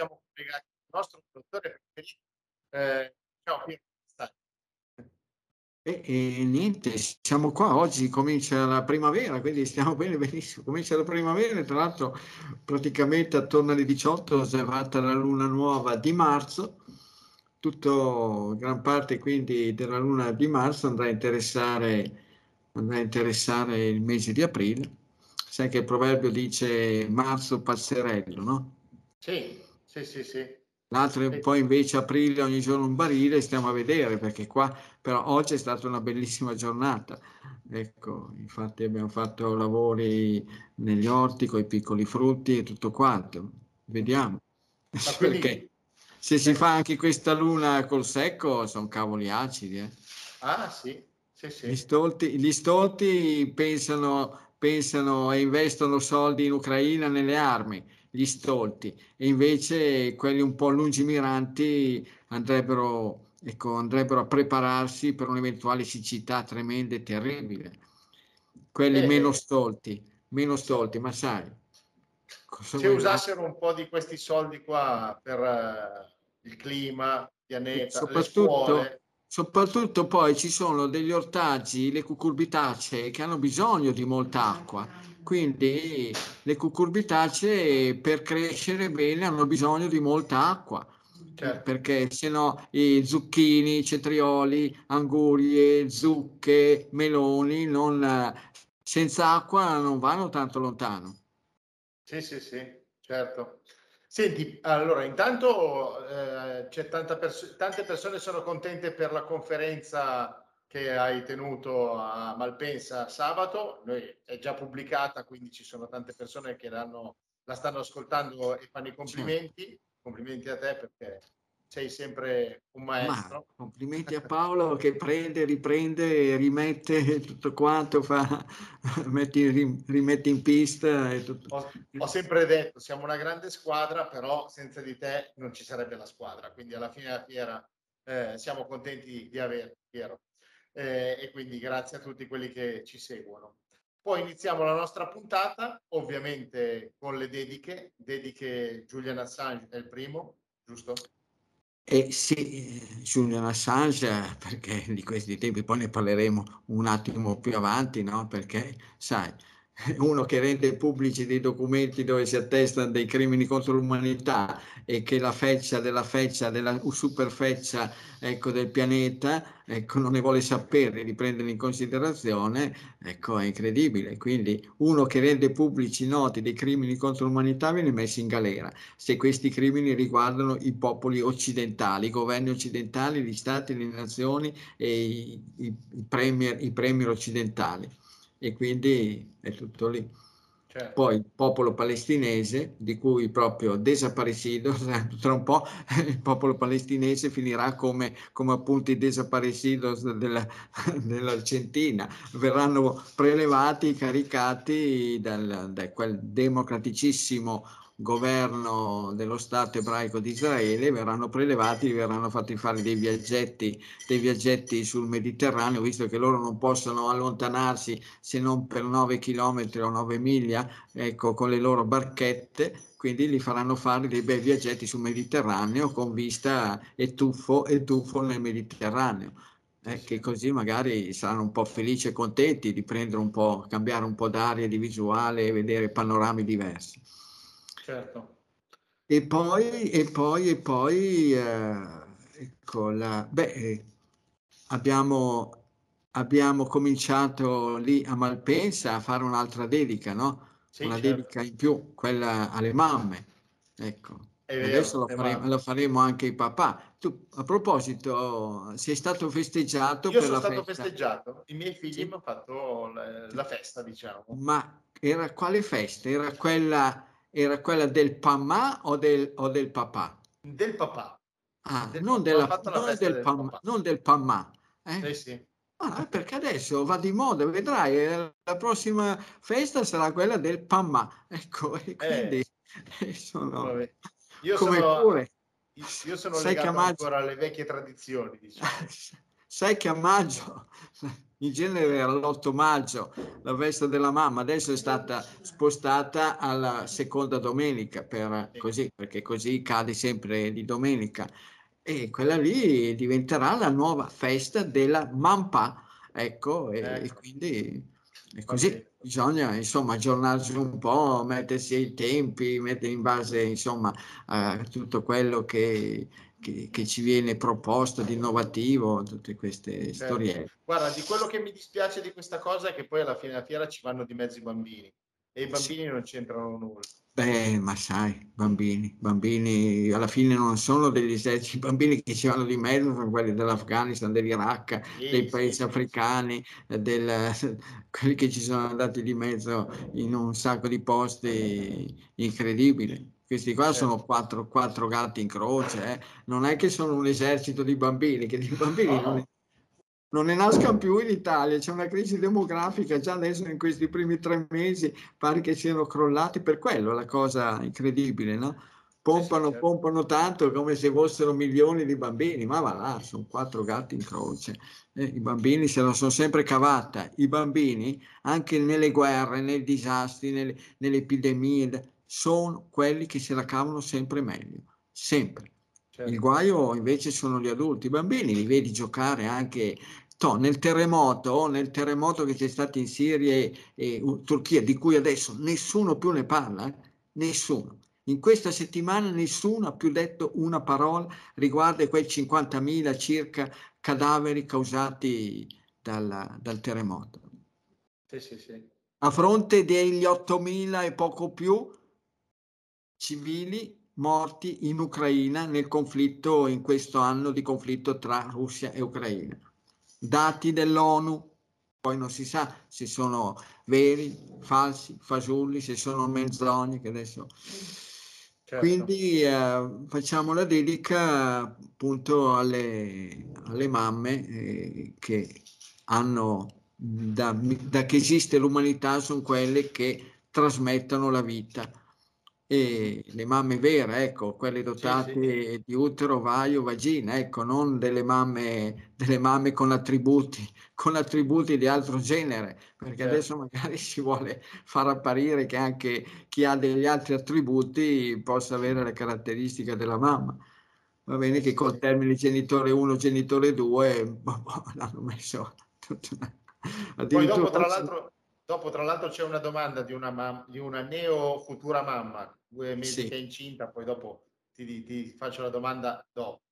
Siamo collegati al nostro dottore preferito. Eh, ciao Piero, e, e, niente, siamo qua, oggi comincia la primavera, quindi stiamo bene, benissimo, comincia la primavera, tra l'altro praticamente attorno alle 18 è osservata la luna nuova di marzo, tutto, gran parte quindi della luna di marzo andrà a interessare, andrà a interessare il mese di aprile, sai che il proverbio dice marzo pazzerello, no? Sì, sì, sì, sì. L'altro poi invece aprile ogni giorno un barile, stiamo a vedere perché qua però oggi è stata una bellissima giornata. Ecco, infatti abbiamo fatto lavori negli orti con i piccoli frutti e tutto quanto. Vediamo. Quindi... perché se si fa anche questa luna col secco sono cavoli acidi. Eh. Ah sì, sì, sì. Gli stolti, gli stolti pensano, pensano e investono soldi in Ucraina nelle armi gli stolti e invece quelli un po' lungimiranti andrebbero, ecco, andrebbero a prepararsi per un'eventuale siccità tremenda e terribile. Quelli eh, meno stolti, meno stolti, ma sai. Se usassero un po' di questi soldi qua per uh, il clima, pianeta, soprattutto, soprattutto poi ci sono degli ortaggi, le cucurbitacee che hanno bisogno di molta acqua quindi le cucurbitacee per crescere bene hanno bisogno di molta acqua. Certo. Perché se no i zucchini, cetrioli, angurie, zucche, meloni non, senza acqua non vanno tanto lontano. Sì, sì, sì, certo. Senti, allora intanto eh, c'è tanta pers- tante persone sono contente per la conferenza che hai tenuto a Malpensa sabato, Noi, è già pubblicata, quindi ci sono tante persone che la stanno ascoltando e fanno i complimenti. Complimenti a te perché sei sempre un maestro. Ma, complimenti a Paolo che prende, riprende, rimette tutto quanto, fa, metti, rimette in pista. E tutto. Ho, ho, sempre detto, siamo una grande squadra, però senza di te non ci sarebbe la squadra, quindi alla fine della fiera eh, siamo contenti di averti, Piero eh, e quindi grazie a tutti quelli che ci seguono. Poi iniziamo la nostra puntata, ovviamente con le dediche, dediche Julian Assange è il primo, giusto? Eh sì, Julian Assange, perché di questi tempi poi ne parleremo un attimo più avanti, no? Perché, sai, uno che rende pubblici dei documenti dove si attestano dei crimini contro l'umanità e che la feccia della feccia, della superfeccia ecco, del pianeta, ecco, non ne vuole sapere di prendere in considerazione, ecco, è incredibile. Quindi uno che rende pubblici noti dei crimini contro l'umanità viene messo in galera, se questi crimini riguardano i popoli occidentali, i governi occidentali, gli stati, le nazioni e i, i, premier, i premier occidentali e quindi è tutto lì. Certo. Poi il popolo palestinese, di cui proprio desaparecido, tra un po' il popolo palestinese finirà come, come appunto i desaparecidos della, dell'Argentina, verranno prelevati, caricati dal, da quel democraticissimo governo dello Stato ebraico di Israele, verranno prelevati, verranno fatti fare dei viaggetti, dei viaggetti sul Mediterraneo, visto che loro non possono allontanarsi se non per 9 chilometri o 9 miglia, ecco, con le loro barchette, quindi li faranno fare dei bei viaggetti sul Mediterraneo con vista e tuffo e tuffo nel Mediterraneo. Eh, che così magari saranno un po' felici e contenti di prendere un po', cambiare un po' d'aria, di visuale e vedere panorami diversi. Certo. E poi, e poi, e poi, eh, ecco, la, beh, eh, abbiamo, abbiamo cominciato lì a Malpensa a fare un'altra dedica, no? Sì, Una certo. dedica in più, quella alle mamme, ecco. Vero, adesso lo faremo, lo faremo, anche ai papà. Tu, a proposito, sei stato festeggiato? Io sono stato festa. festeggiato, i miei figli sì. mi hanno fatto la, la, festa, diciamo. Ma era quale festa? Era quella era quella del Pamà o del, o del papà? Del papà. Ah, del non, della, non, del pam, non, del Pamà. Eh? Sì, sì. Ah, perché adesso va di moda, vedrai, eh, la prossima festa sarà quella del Pamà. Ecco, e quindi eh, sono io come sono, pure. Io sono Sai legato chiamarci... ancora alle vecchie tradizioni, diciamo. sai che a maggio, in genere era l'8 maggio, la festa della mamma, adesso è stata spostata alla seconda domenica, per, così, perché così cade sempre di domenica. E quella lì diventerà la nuova festa della mampa. Ecco, e, ecco. e quindi è così. Bisogna insomma aggiornarsi un po', mettersi ai tempi, mettere in base insomma a tutto quello che che, che, ci viene proposto di innovativo, tutte queste certo. storie. Guarda, di quello che mi dispiace di questa cosa è che poi alla fine della fiera ci vanno di mezzo i bambini e i bambini sì. non c'entrano nulla. Beh, ma sai, bambini, bambini alla fine non sono degli eserciti, i bambini che ci vanno di mezzo sono quelli dell'Afghanistan, dell'Iraq, sì, dei paesi sì, africani, del, quelli che ci sono andati di mezzo in un sacco di posti incredibili. Questi qua sono certo. quattro, quattro gatti in croce, eh. non è che sono un esercito di bambini, che di bambini non, non ne nascano più in Italia, c'è una crisi demografica, già adesso in questi primi tre mesi pare che siano crollati, per quello la cosa incredibile, no? Pompano, sì, certo. pompano tanto come se fossero milioni di bambini, ma va là, sono quattro gatti in croce. Eh, I bambini se la sono sempre cavata, i bambini anche nelle guerre, nei disastri, nelle, nelle epidemie, sono quelli che se la cavano sempre meglio, sempre. Certo. Il guaio invece sono gli adulti, i bambini li vedi giocare anche to, nel terremoto, nel terremoto che c'è stato in Siria e, e uh, Turchia, di cui adesso nessuno più ne parla, eh? nessuno. In questa settimana nessuno ha più detto una parola riguardo a quei 50.000 circa cadaveri causati dal, dal terremoto. Sì, sì, sì. A fronte degli 8.000 e poco più civili morti in Ucraina nel conflitto, in questo anno di conflitto tra Russia e Ucraina. Dati dell'ONU, poi non si sa se sono veri, falsi, fasulli, se sono menzogne, che adesso... Certo. Quindi eh, facciamo la dedica appunto alle, alle mamme eh, che hanno, da, da che esiste l'umanità, sono quelle che trasmettono la vita e le mamme vere, ecco, quelle dotate sì, sì. di utero, vaio, vagina, ecco, non delle mamme, delle mamme con attributi, con attributi di altro genere, perché certo. adesso magari si vuole far apparire che anche chi ha degli altri attributi possa avere le caratteristiche della mamma. Va bene che col termine genitore 1, genitore 2 boh, boh, l'hanno messo tutto una... Poi dopo, tra l'altro, dopo, tra l'altro, c'è una domanda di una, mam- di una neo futura mamma due mesi sì. che è incinta, poi dopo ti, ti, faccio la domanda dopo.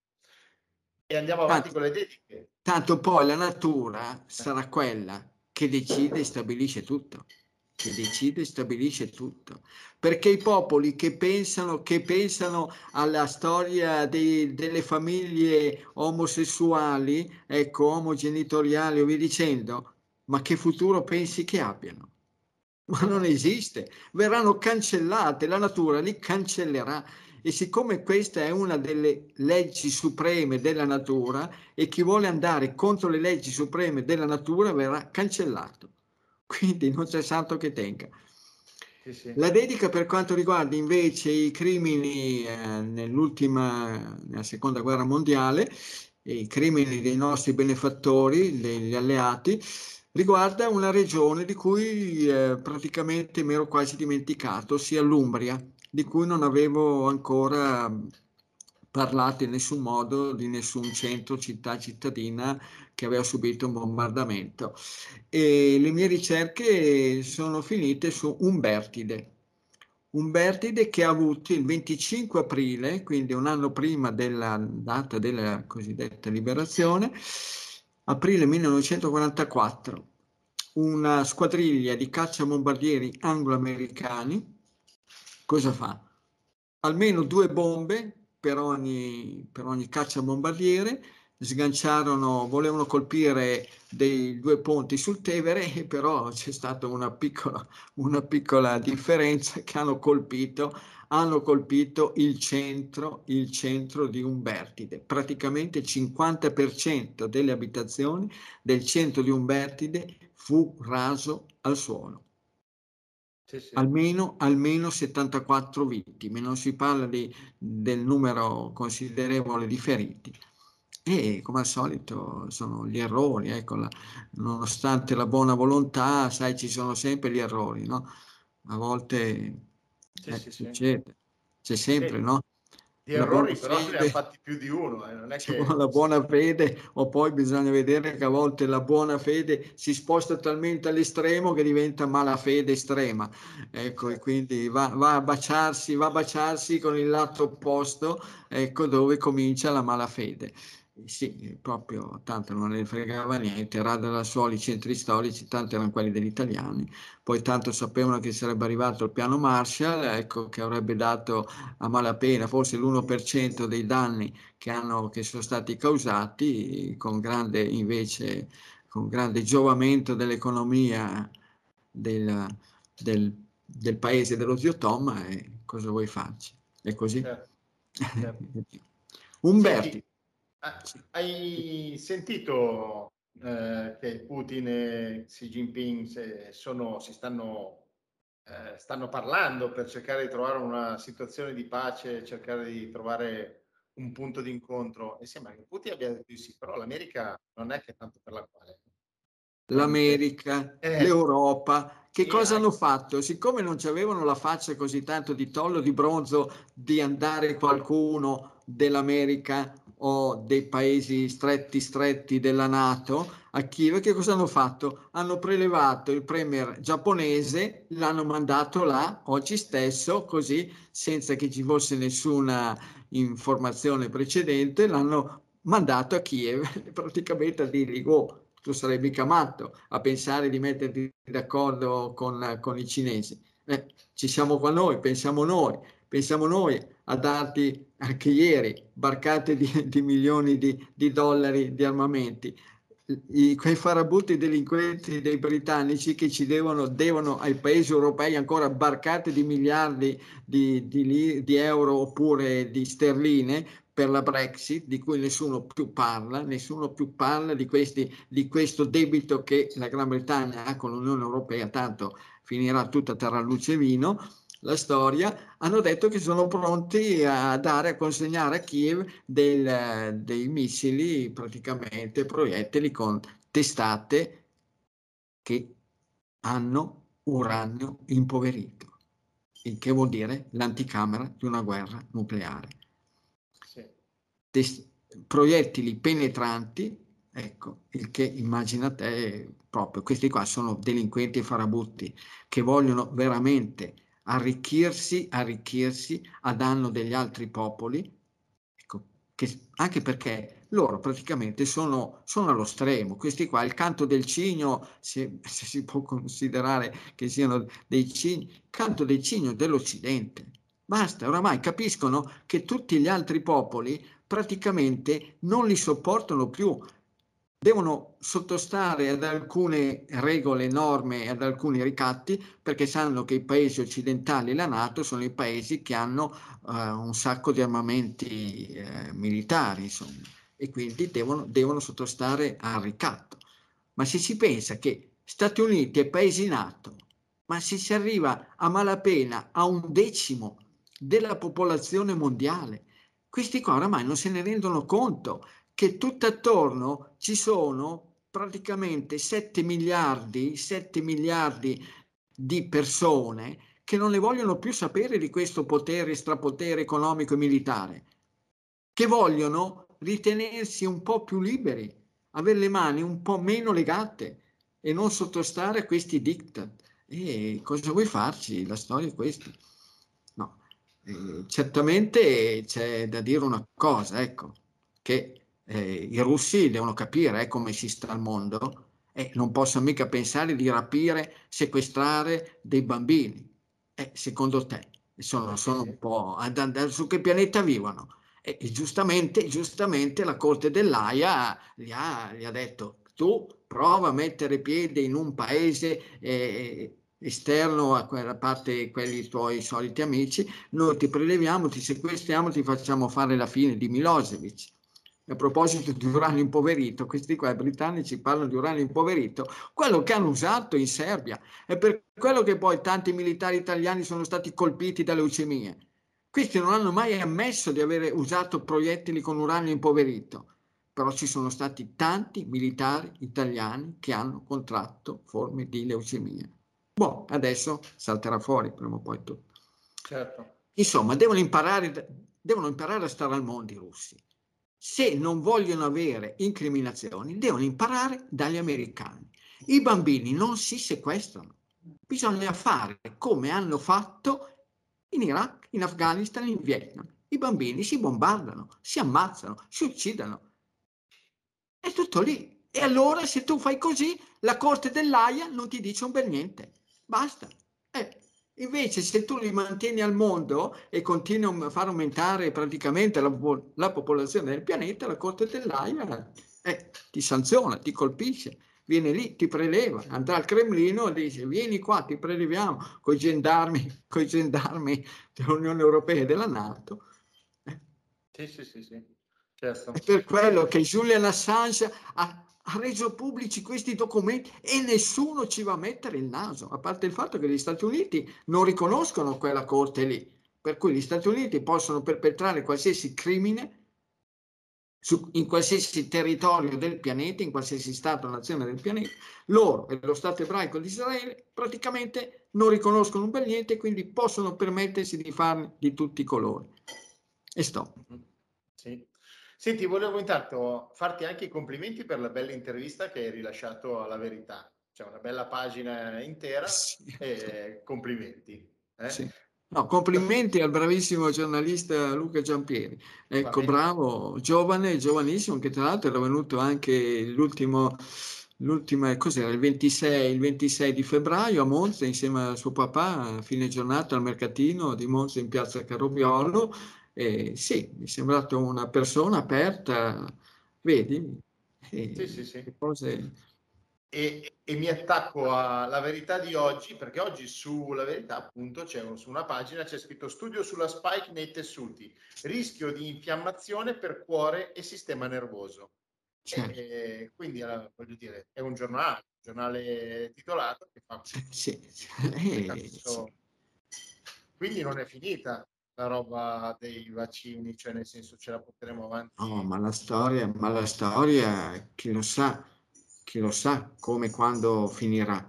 E andiamo avanti tanto, con le dediche. Tanto poi la natura sarà quella che decide e stabilisce tutto che decide e stabilisce tutto. Perché i popoli che pensano, che pensano alla storia dei, delle famiglie omosessuali, ecco, omogenitoriali o via dicendo, ma che futuro pensi che abbiano? ma non esiste, verranno cancellate, la natura li cancellerà e siccome questa è una delle leggi supreme della natura e chi vuole andare contro le leggi supreme della natura verrà cancellato. Quindi non c'è santo che tenga. Sì, sì. La dedica per quanto riguarda invece i crimini eh, nell'ultima, nella seconda guerra mondiale, i crimini dei nostri benefattori, degli alleati, riguarda una regione di cui eh, praticamente mi ero quasi dimenticato, ossia l'Umbria, di cui non avevo ancora parlato in nessun modo di nessun centro, città, cittadina che aveva subito un bombardamento. E le mie ricerche sono finite su Umbertide. Umbertide che ha avuto il 25 aprile, quindi un anno prima della data della cosiddetta liberazione, aprile 1944, una squadriglia di cacciabombardieri anglo-americani. Cosa fa? Almeno due bombe per ogni, per ogni cacciabombardiere, sganciarono, volevano colpire dei due ponti sul Tevere, però c'è stata una piccola, una piccola differenza che hanno colpito hanno colpito il centro, il centro di Umbertide. Praticamente il 50% delle abitazioni del centro di Umbertide fu raso al suolo. Sì, sì. Almeno, almeno 74 vittime, non si parla di, del numero considerevole di feriti. E come al solito sono gli errori, ecco, la, nonostante la buona volontà, sai, ci sono sempre gli errori, no? A volte sì, eh, sì, succede, c'è sempre, no? Di errori però fede, ne ha fatti più di uno. Eh. Non è che... La buona fede, o poi bisogna vedere che a volte la buona fede si sposta talmente all'estremo che diventa malafede estrema. Ecco, e quindi va, va, a baciarsi, va a baciarsi con il lato opposto, ecco dove comincia la malafede. Sì, proprio tanto non ne fregava niente, Rada la Suoli, centri storici, tanto erano quelli degli italiani, poi tanto sapevano che sarebbe arrivato il piano Marshall, ecco che avrebbe dato a malapena forse l'1% dei danni che, hanno, che sono stati causati, con grande invece, con grande giovamento dell'economia del, del, del paese dello zio Tom, e cosa vuoi farci? È così? Certo, certo. Umberti. Ah, hai sentito eh, che Putin e Xi Jinping sono, si stanno, eh, stanno parlando per cercare di trovare una situazione di pace, cercare di trovare un punto di incontro? E sembra che Putin abbia detto di sì, però l'America non è che tanto per la quale. L'America, eh, l'Europa, che cosa hanno fatto? Siccome non avevano la faccia così tanto di tollo di bronzo di andare qualcuno dell'America o dei paesi stretti stretti della Nato a Kiev, che cosa hanno fatto? Hanno prelevato il premier giapponese, l'hanno mandato là oggi stesso, così senza che ci fosse nessuna informazione precedente, l'hanno mandato a Kiev, praticamente a dirgli, oh, tu sarai mica matto a pensare di metterti d'accordo con, con i cinesi. Eh, ci siamo qua noi, pensiamo noi, pensiamo noi a darti anche ieri barcate di, di milioni di, di, dollari di armamenti. I, quei farabutti delinquenti dei britannici che ci devono, devono ai paesi europei ancora barcate di miliardi di, di euro oppure di sterline per la Brexit, di cui nessuno più parla, nessuno più parla di, questi, di questo debito che la Gran Bretagna ha con l'Unione Europea, tanto finirà tutta terra luce e vino, la storia, hanno detto che sono pronti a dare, a consegnare a Kiev del, dei missili, praticamente proiettili con testate che hanno uranio impoverito, il che vuol dire l'anticamera di una guerra nucleare. Sì. Test- proiettili penetranti, ecco, il che immagina te proprio, questi qua sono delinquenti farabutti che vogliono veramente arricchirsi, arricchirsi a danno degli altri popoli, ecco, che, anche perché loro praticamente sono, sono, allo stremo. Questi qua, il canto del cigno, se, se, si può considerare che siano dei cigni, canto del cigno dell'Occidente. Basta, oramai capiscono che tutti gli altri popoli praticamente non li sopportano più, devono sottostare ad alcune regole, norme ad alcuni ricatti perché sanno che i paesi occidentali e la Nato sono i paesi che hanno uh, un sacco di armamenti eh, militari, insomma, e quindi devono, devono sottostare al ricatto. Ma se si pensa che Stati Uniti e paesi NATO, ma se si arriva a malapena a un decimo della popolazione mondiale, questi qua oramai non se ne rendono conto che tutt'attorno ci sono praticamente 7 miliardi, 7 miliardi di persone che non ne vogliono più sapere di questo potere, strapotere economico e militare, che vogliono ritenersi un po' più liberi, avere le mani un po' meno legate e non sottostare a questi diktat. E cosa vuoi farci? La storia è questa. No, eh, certamente c'è da dire una cosa, ecco, che eh, i russi devono capire eh, come si sta al mondo e non possono mica pensare di rapire, sequestrare dei bambini. Eh, secondo te, sono, sono un po' su che pianeta vivono? E, e giustamente, giustamente la Corte dell'AIA gli ha, gli ha, detto tu prova a mettere piede in un paese eh, esterno a quella parte quelli tuoi soliti amici, noi ti preleviamo, ti sequestriamo, ti facciamo fare la fine di Milosevic a proposito di uranio impoverito, questi qua britannici parlano di uranio impoverito, quello che hanno usato in Serbia. È per quello che poi tanti militari italiani sono stati colpiti da leucemie. Questi non hanno mai ammesso di aver usato proiettili con uranio impoverito, però ci sono stati tanti militari italiani che hanno contratto forme di leucemia. Boh, adesso salterà fuori prima o poi tutto. Certo. Insomma, devono imparare, devono imparare a stare al mondo i russi. Se non vogliono avere incriminazioni, devono imparare dagli americani. I bambini non si sequestrano. Bisogna fare come hanno fatto in Iraq, in Afghanistan, in Vietnam. I bambini si bombardano, si ammazzano, si uccidono. È tutto lì. E allora se tu fai così, la corte dell'AIA non ti dice un bel niente. Basta. Eh. Invece se tu li mantieni al mondo e continui a far aumentare praticamente la, la popolazione del pianeta, la corte dell'AIA eh, ti sanziona, ti colpisce viene lì, ti preleva, andrà al Cremlino e dice vieni qua, ti preleviamo con i gendarmi, coi gendarmi dell'Unione Europea e della Nato. Sì, sì, sì, sì. Certo. È per quello che Julian Assange ha, ha reso pubblici questi documenti e nessuno ci va a mettere il naso, a parte il fatto che gli Stati Uniti non riconoscono quella corte lì, per cui gli Stati Uniti possono perpetrare qualsiasi crimine su, in qualsiasi territorio del pianeta, in qualsiasi Stato o nazione del pianeta, loro e lo Stato ebraico di Israele praticamente non riconoscono un bel niente e quindi possono permettersi di farne di tutti i colori. E stop. Sì. Senti, volevo intanto farti anche i complimenti per la bella intervista che hai rilasciato alla Verità. C'è una bella pagina intera sì. e complimenti. Eh? Sì. No, complimenti al bravissimo giornalista Luca Giampieri. Ecco, bravo, giovane, giovanissimo, che tra l'altro era venuto anche l'ultimo, l'ultima, cos'era, il 26, il 26 di febbraio a Monza insieme a suo papà a fine giornata al mercatino di Monza in piazza Carobiolo. E sì, mi è sembrato una persona aperta, vedi? E, sì, sì, sì. Cose e, e, mi attacco alla verità di oggi, perché oggi sulla verità, appunto, c'è su una pagina c'è scritto studio sulla spike nei tessuti, rischio di infiammazione per cuore e sistema nervoso. Certo. E, quindi, voglio dire, è un giornale, un giornale titolato che fa. Sì, sì. Eh. Quindi non è finita la roba dei vaccini, cioè nel senso ce la porteremo avanti. No, ma la storia, ma la storia, chi lo sa chi lo sa come quando finirà?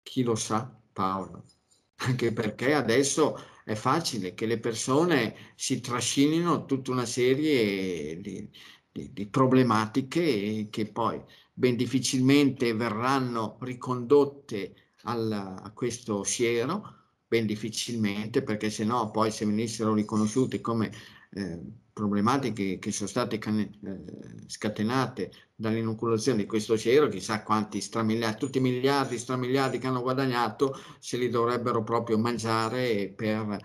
Chi lo sa, Paolo? Anche perché adesso è facile che le persone si trascinino tutta una serie di, di, di problematiche che poi ben difficilmente verranno ricondotte al, a questo sciero, ben difficilmente, perché se no poi se venissero riconosciuti come eh, problematiche che sono state cane, eh, scatenate dall'inoculazione di questo cero, chissà quanti stramiliardi, tutti i miliardi, stramiliardi che hanno guadagnato, se li dovrebbero proprio mangiare per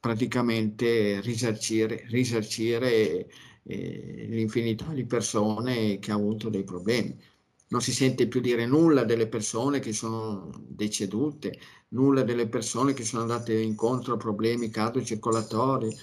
praticamente risarcire, risarcire eh, l'infinità di persone che ha avuto dei problemi. Non si sente più dire nulla delle persone che sono decedute, nulla delle persone che sono andate incontro a problemi cardiocircolatori,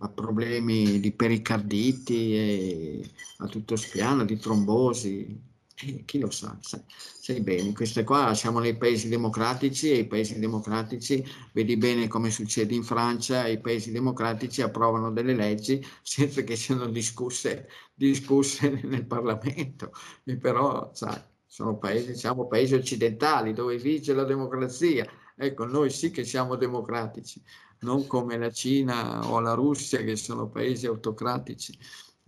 a problemi di pericarditi a tutto spiano, di trombosi. Eh, chi lo sa, sai, sai, bene, queste qua siamo nei paesi democratici e i paesi democratici, vedi bene come succede in Francia, i paesi democratici approvano delle leggi senza che siano discusse, discusse nel Parlamento, e però sai, sono paesi, siamo paesi occidentali dove vige la democrazia, ecco, noi sì che siamo democratici non come la Cina o la Russia che sono paesi autocratici.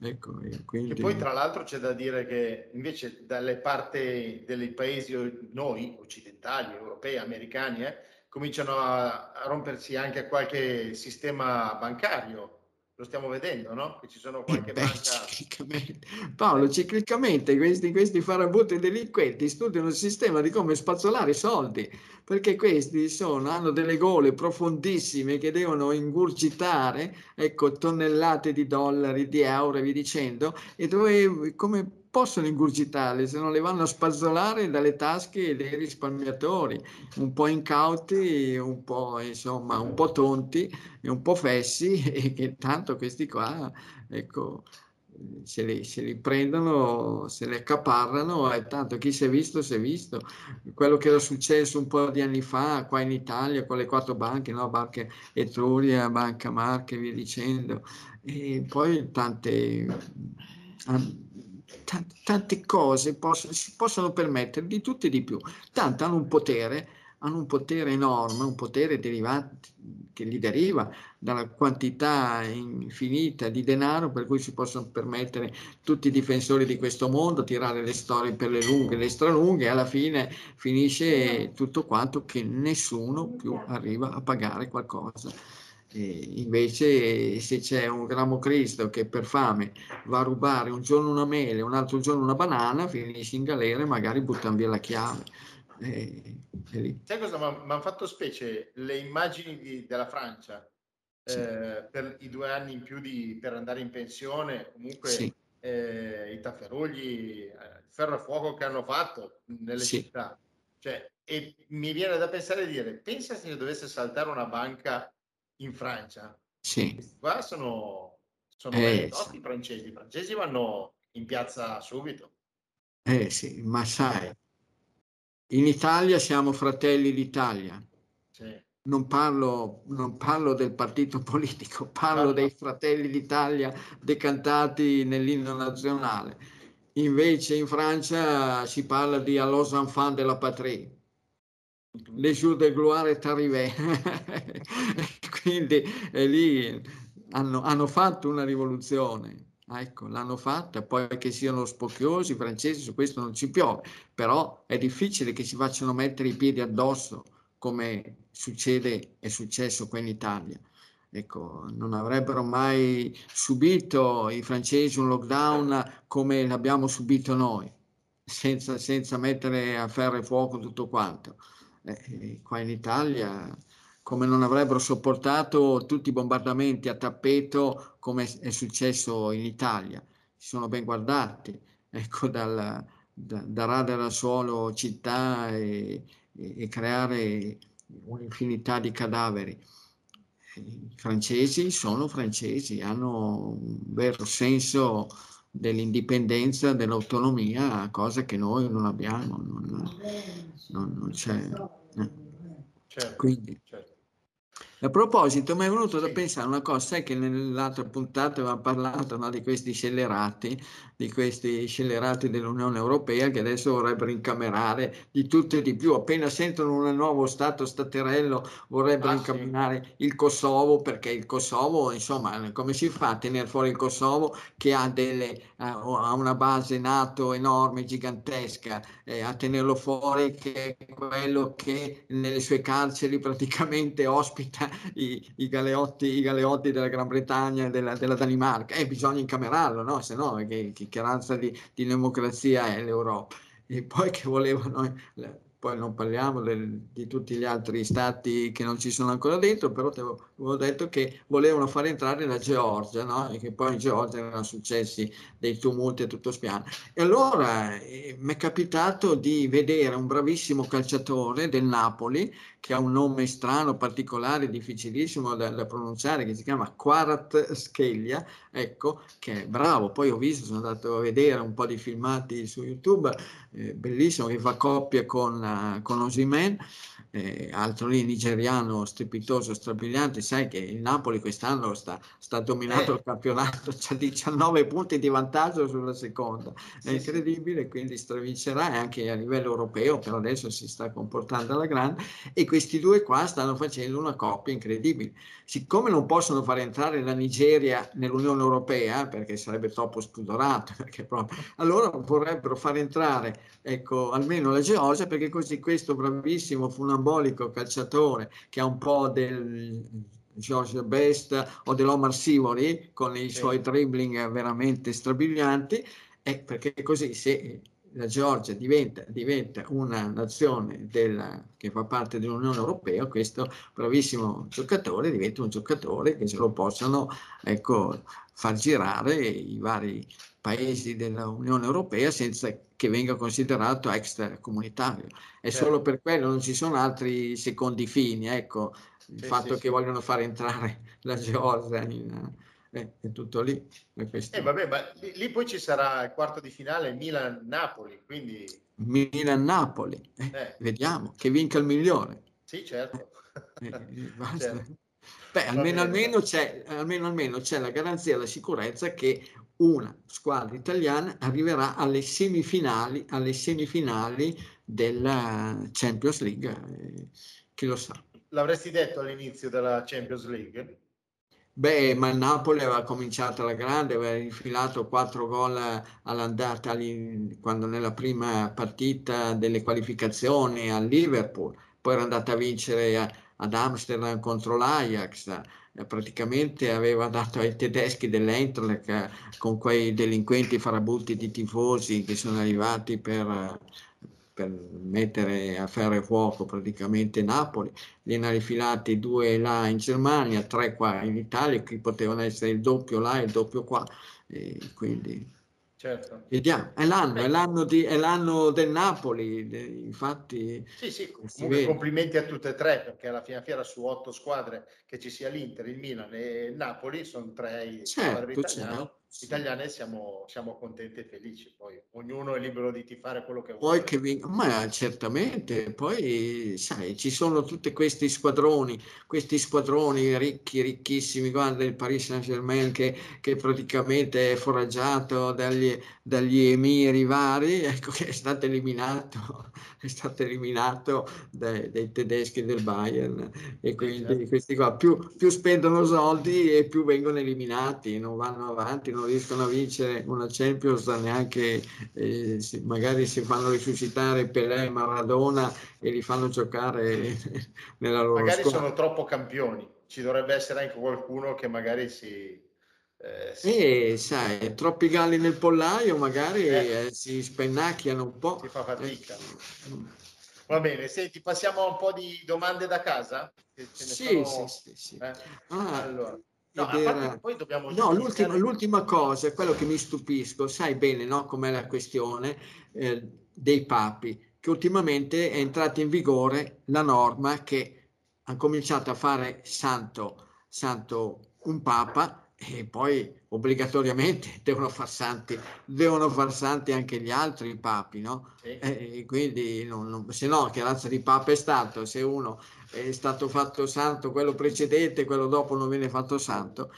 Ecco, quindi... E poi tra l'altro c'è da dire che invece dalle parti dei paesi, noi occidentali, europei, americani, eh, cominciano a, a rompersi anche qualche sistema bancario lo stiamo vedendo, no? Che ci sono qualche Beh, banca... Ciclicamente. Paolo, ciclicamente questi, questi farabutti delinquenti studiano il sistema di come spazzolare i soldi, perché questi sono, hanno delle gole profondissime che devono ingurgitare, ecco, tonnellate di dollari, di euro e via dicendo, e dove, come possono ingurgitarle se non le vanno a spazzolare dalle tasche dei risparmiatori, un po' incauti, un po' insomma, un po' tonti e un po' fessi e che tanto questi qua, ecco, se li, se li prendono, se li accaparrano e tanto chi si è visto si è visto. Quello che era successo un po' di anni fa qua in Italia con le quattro banche, no? Banca Etruria, Banca Marche e via dicendo, e poi tante tante, tante cose possono, si possono permettere di tutto e di più. Tanto hanno un potere, hanno un potere enorme, un potere derivante, che gli deriva dalla quantità infinita di denaro per cui si possono permettere tutti i difensori di questo mondo, tirare le storie per le lunghe le stralunghe e alla fine finisce tutto quanto che nessuno più arriva a pagare qualcosa. E invece se c'è un gramo Cristo che per fame va a rubare un giorno una mele, un altro giorno una banana, finisce in galera e magari buttano via la chiave. E, e Sai cosa mi hanno fatto specie? Le immagini di, della Francia sì. eh, per i due anni in più di, per andare in pensione, comunque sì. eh, i tafferugli, eh, il ferro a fuoco che hanno fatto nelle sì. città. Cioè, e mi viene da pensare di dire, pensa se dovesse saltare una banca in Francia. Sì. Questi qua sono, sono eh, i francesi. I francesi vanno in piazza subito. Eh sì, ma sai, in Italia siamo fratelli d'Italia. Sì. Non parlo, non parlo del partito politico, parlo dei fratelli d'Italia decantati nell'inno nazionale. Invece in Francia si parla di Allos enfants de la patrie les jours de gloire est arrivé. Quindi eh, lì hanno, hanno, fatto una rivoluzione. Ecco, l'hanno fatta, poi che siano spocchiosi i francesi, su questo non ci piove, però è difficile che si facciano mettere i piedi addosso come succede, è successo qua in Italia. Ecco, non avrebbero mai subito i francesi un lockdown come l'abbiamo subito noi, senza, senza mettere a ferro e fuoco tutto quanto eh, qua in Italia, come non avrebbero sopportato tutti i bombardamenti a tappeto come è successo in Italia. Si sono ben guardati, ecco, dal, da, da radere al suolo città e, e, e creare un'infinità di cadaveri. I francesi sono francesi, hanno un vero senso dell'indipendenza, dell'autonomia, cosa che noi non abbiamo, non, non, non c'è. Eh. Certo, Quindi, certo. A proposito, mi è venuto da pensare una cosa, sai che nell'altra puntata avevamo parlato no, di questi scellerati, di questi scellerati dell'Unione Europea che adesso vorrebbero incamerare di tutto e di più. Appena sentono un nuovo Stato staterello vorrebbero ah, incamerare sì. il Kosovo perché il Kosovo, insomma, come si fa a tenere fuori il Kosovo che ha, delle, ha una base NATO enorme, gigantesca, eh, a tenerlo fuori che è quello che nelle sue carceri praticamente ospita i, i, galeotti, i galeotti della Gran Bretagna e della, della, Danimarca e bisogna incamerarlo, no? se no che, che razza di, di democrazia è l'Europa. E poi che volevano poi non parliamo del, di tutti gli altri stati che non ci sono ancora dentro, però ti avevo detto che volevano far entrare la Georgia, no? e che poi in Georgia erano successi dei tumulti a tutto spiano. E allora eh, mi è capitato di vedere un bravissimo calciatore del Napoli, che ha un nome strano, particolare, difficilissimo da, da pronunciare, che si chiama Quarat Schelia, ecco, che è bravo. Poi ho visto, sono andato a vedere un po' di filmati su YouTube, eh, bellissimo, che fa coppia con, uh, con Osimen, eh, altro lì nigeriano strepitoso, strabiliante, sai che il Napoli quest'anno sta, sta dominato eh. il campionato, c'ha 19 punti di vantaggio sulla seconda, è incredibile, quindi stravincerà anche a livello europeo, però adesso si sta comportando alla grande e questi due qua stanno facendo una coppia incredibile. Siccome non possono far entrare la Nigeria nell'Unione Europea, perché sarebbe troppo spudorato, proprio, allora vorrebbero far entrare ecco, almeno la Georgia, perché così questo bravissimo funambolico calciatore che ha un po' del George Best o dell'Omar Sivori con i suoi dribbling veramente strabilianti, eh, perché così se la Georgia diventa, diventa una nazione della, che fa parte dell'Unione Europea, questo bravissimo giocatore diventa un giocatore che se lo possano ecco, far girare i vari paesi dell'Unione Europea senza che venga considerato extracomunitario. È certo. solo per quello, non ci sono altri secondi fini, ecco, il sì, fatto sì, che sì. vogliono far entrare la Georgia in, eh, è tutto lì. Eh, vabbè, ma lì, lì, poi ci sarà il quarto di finale Milan-Napoli, quindi... Milan-Napoli, eh, eh. vediamo, che vinca il migliore. Sì, certo. Eh, eh, certo. Beh, almeno almeno, c'è, almeno almeno c'è la garanzia, la sicurezza che una squadra italiana arriverà alle semifinali, alle semifinali della Champions League. Eh, chi lo sa. L'avresti detto all'inizio della Champions League? Beh, ma il Napoli aveva cominciato alla grande, aveva infilato quattro gol all'andata quando nella prima partita delle qualificazioni al Liverpool, poi era andata a vincere ad Amsterdam contro l'Ajax, praticamente aveva dato ai tedeschi dell'Eintracht eh, con quei delinquenti farabutti di tifosi che sono arrivati per per mettere a ferro e fuoco praticamente Napoli, ne ha rifilati due là in Germania, tre qua in Italia, che potevano essere il doppio là e il doppio qua, e quindi Certo. Vediamo, è l'anno, è l'anno, di, è l'anno del Napoli, infatti. Sì, sì, comunque complimenti a tutte e tre, perché alla fine fiera su otto squadre che ci sia l'Inter, il Milan e il Napoli, sono tre certo, squadre italiane. Certo sì. italiane siamo, siamo, contenti e felici, poi ognuno è libero di tifare quello che vuole. Che ving- ma certamente, poi sai, ci sono tutti questi squadroni, questi squadroni ricchi, ricchissimi, guarda il Paris Saint-Germain che, che praticamente è foraggiato dagli, dagli emiri vari, ecco che è stato eliminato, è stato eliminato dai, dai tedeschi del Bayern e quindi certo. questi qua più, più spendono soldi e più vengono eliminati, non vanno avanti, non riescono a vincere una Champions neanche, eh, magari si fanno risuscitare Pelé, Maradona e li fanno giocare nella loro magari squadra. sono troppo campioni, ci dovrebbe essere anche qualcuno che magari si... Eh, sì. eh, sai, troppi galli nel pollaio magari eh. Eh, si spennacchiano un po'. Si fa fatica. Va bene, senti, passiamo a un po' di domande da casa? Sì, sono... sì, sì, sì, eh? ah, allora. No, era... no l'ultima, l'ultima, cosa è quello che mi stupisco, sai bene no, com'è la questione eh, dei papi, che ultimamente è entrata in vigore la norma che ha cominciato a fare santo, santo un papa e poi obbligatoriamente devono far santi, devono far santi anche gli altri papi, no? Sì. E quindi non, non, se no che razza di papa è stato? Se uno è stato fatto santo quello precedente, quello dopo non viene fatto santo.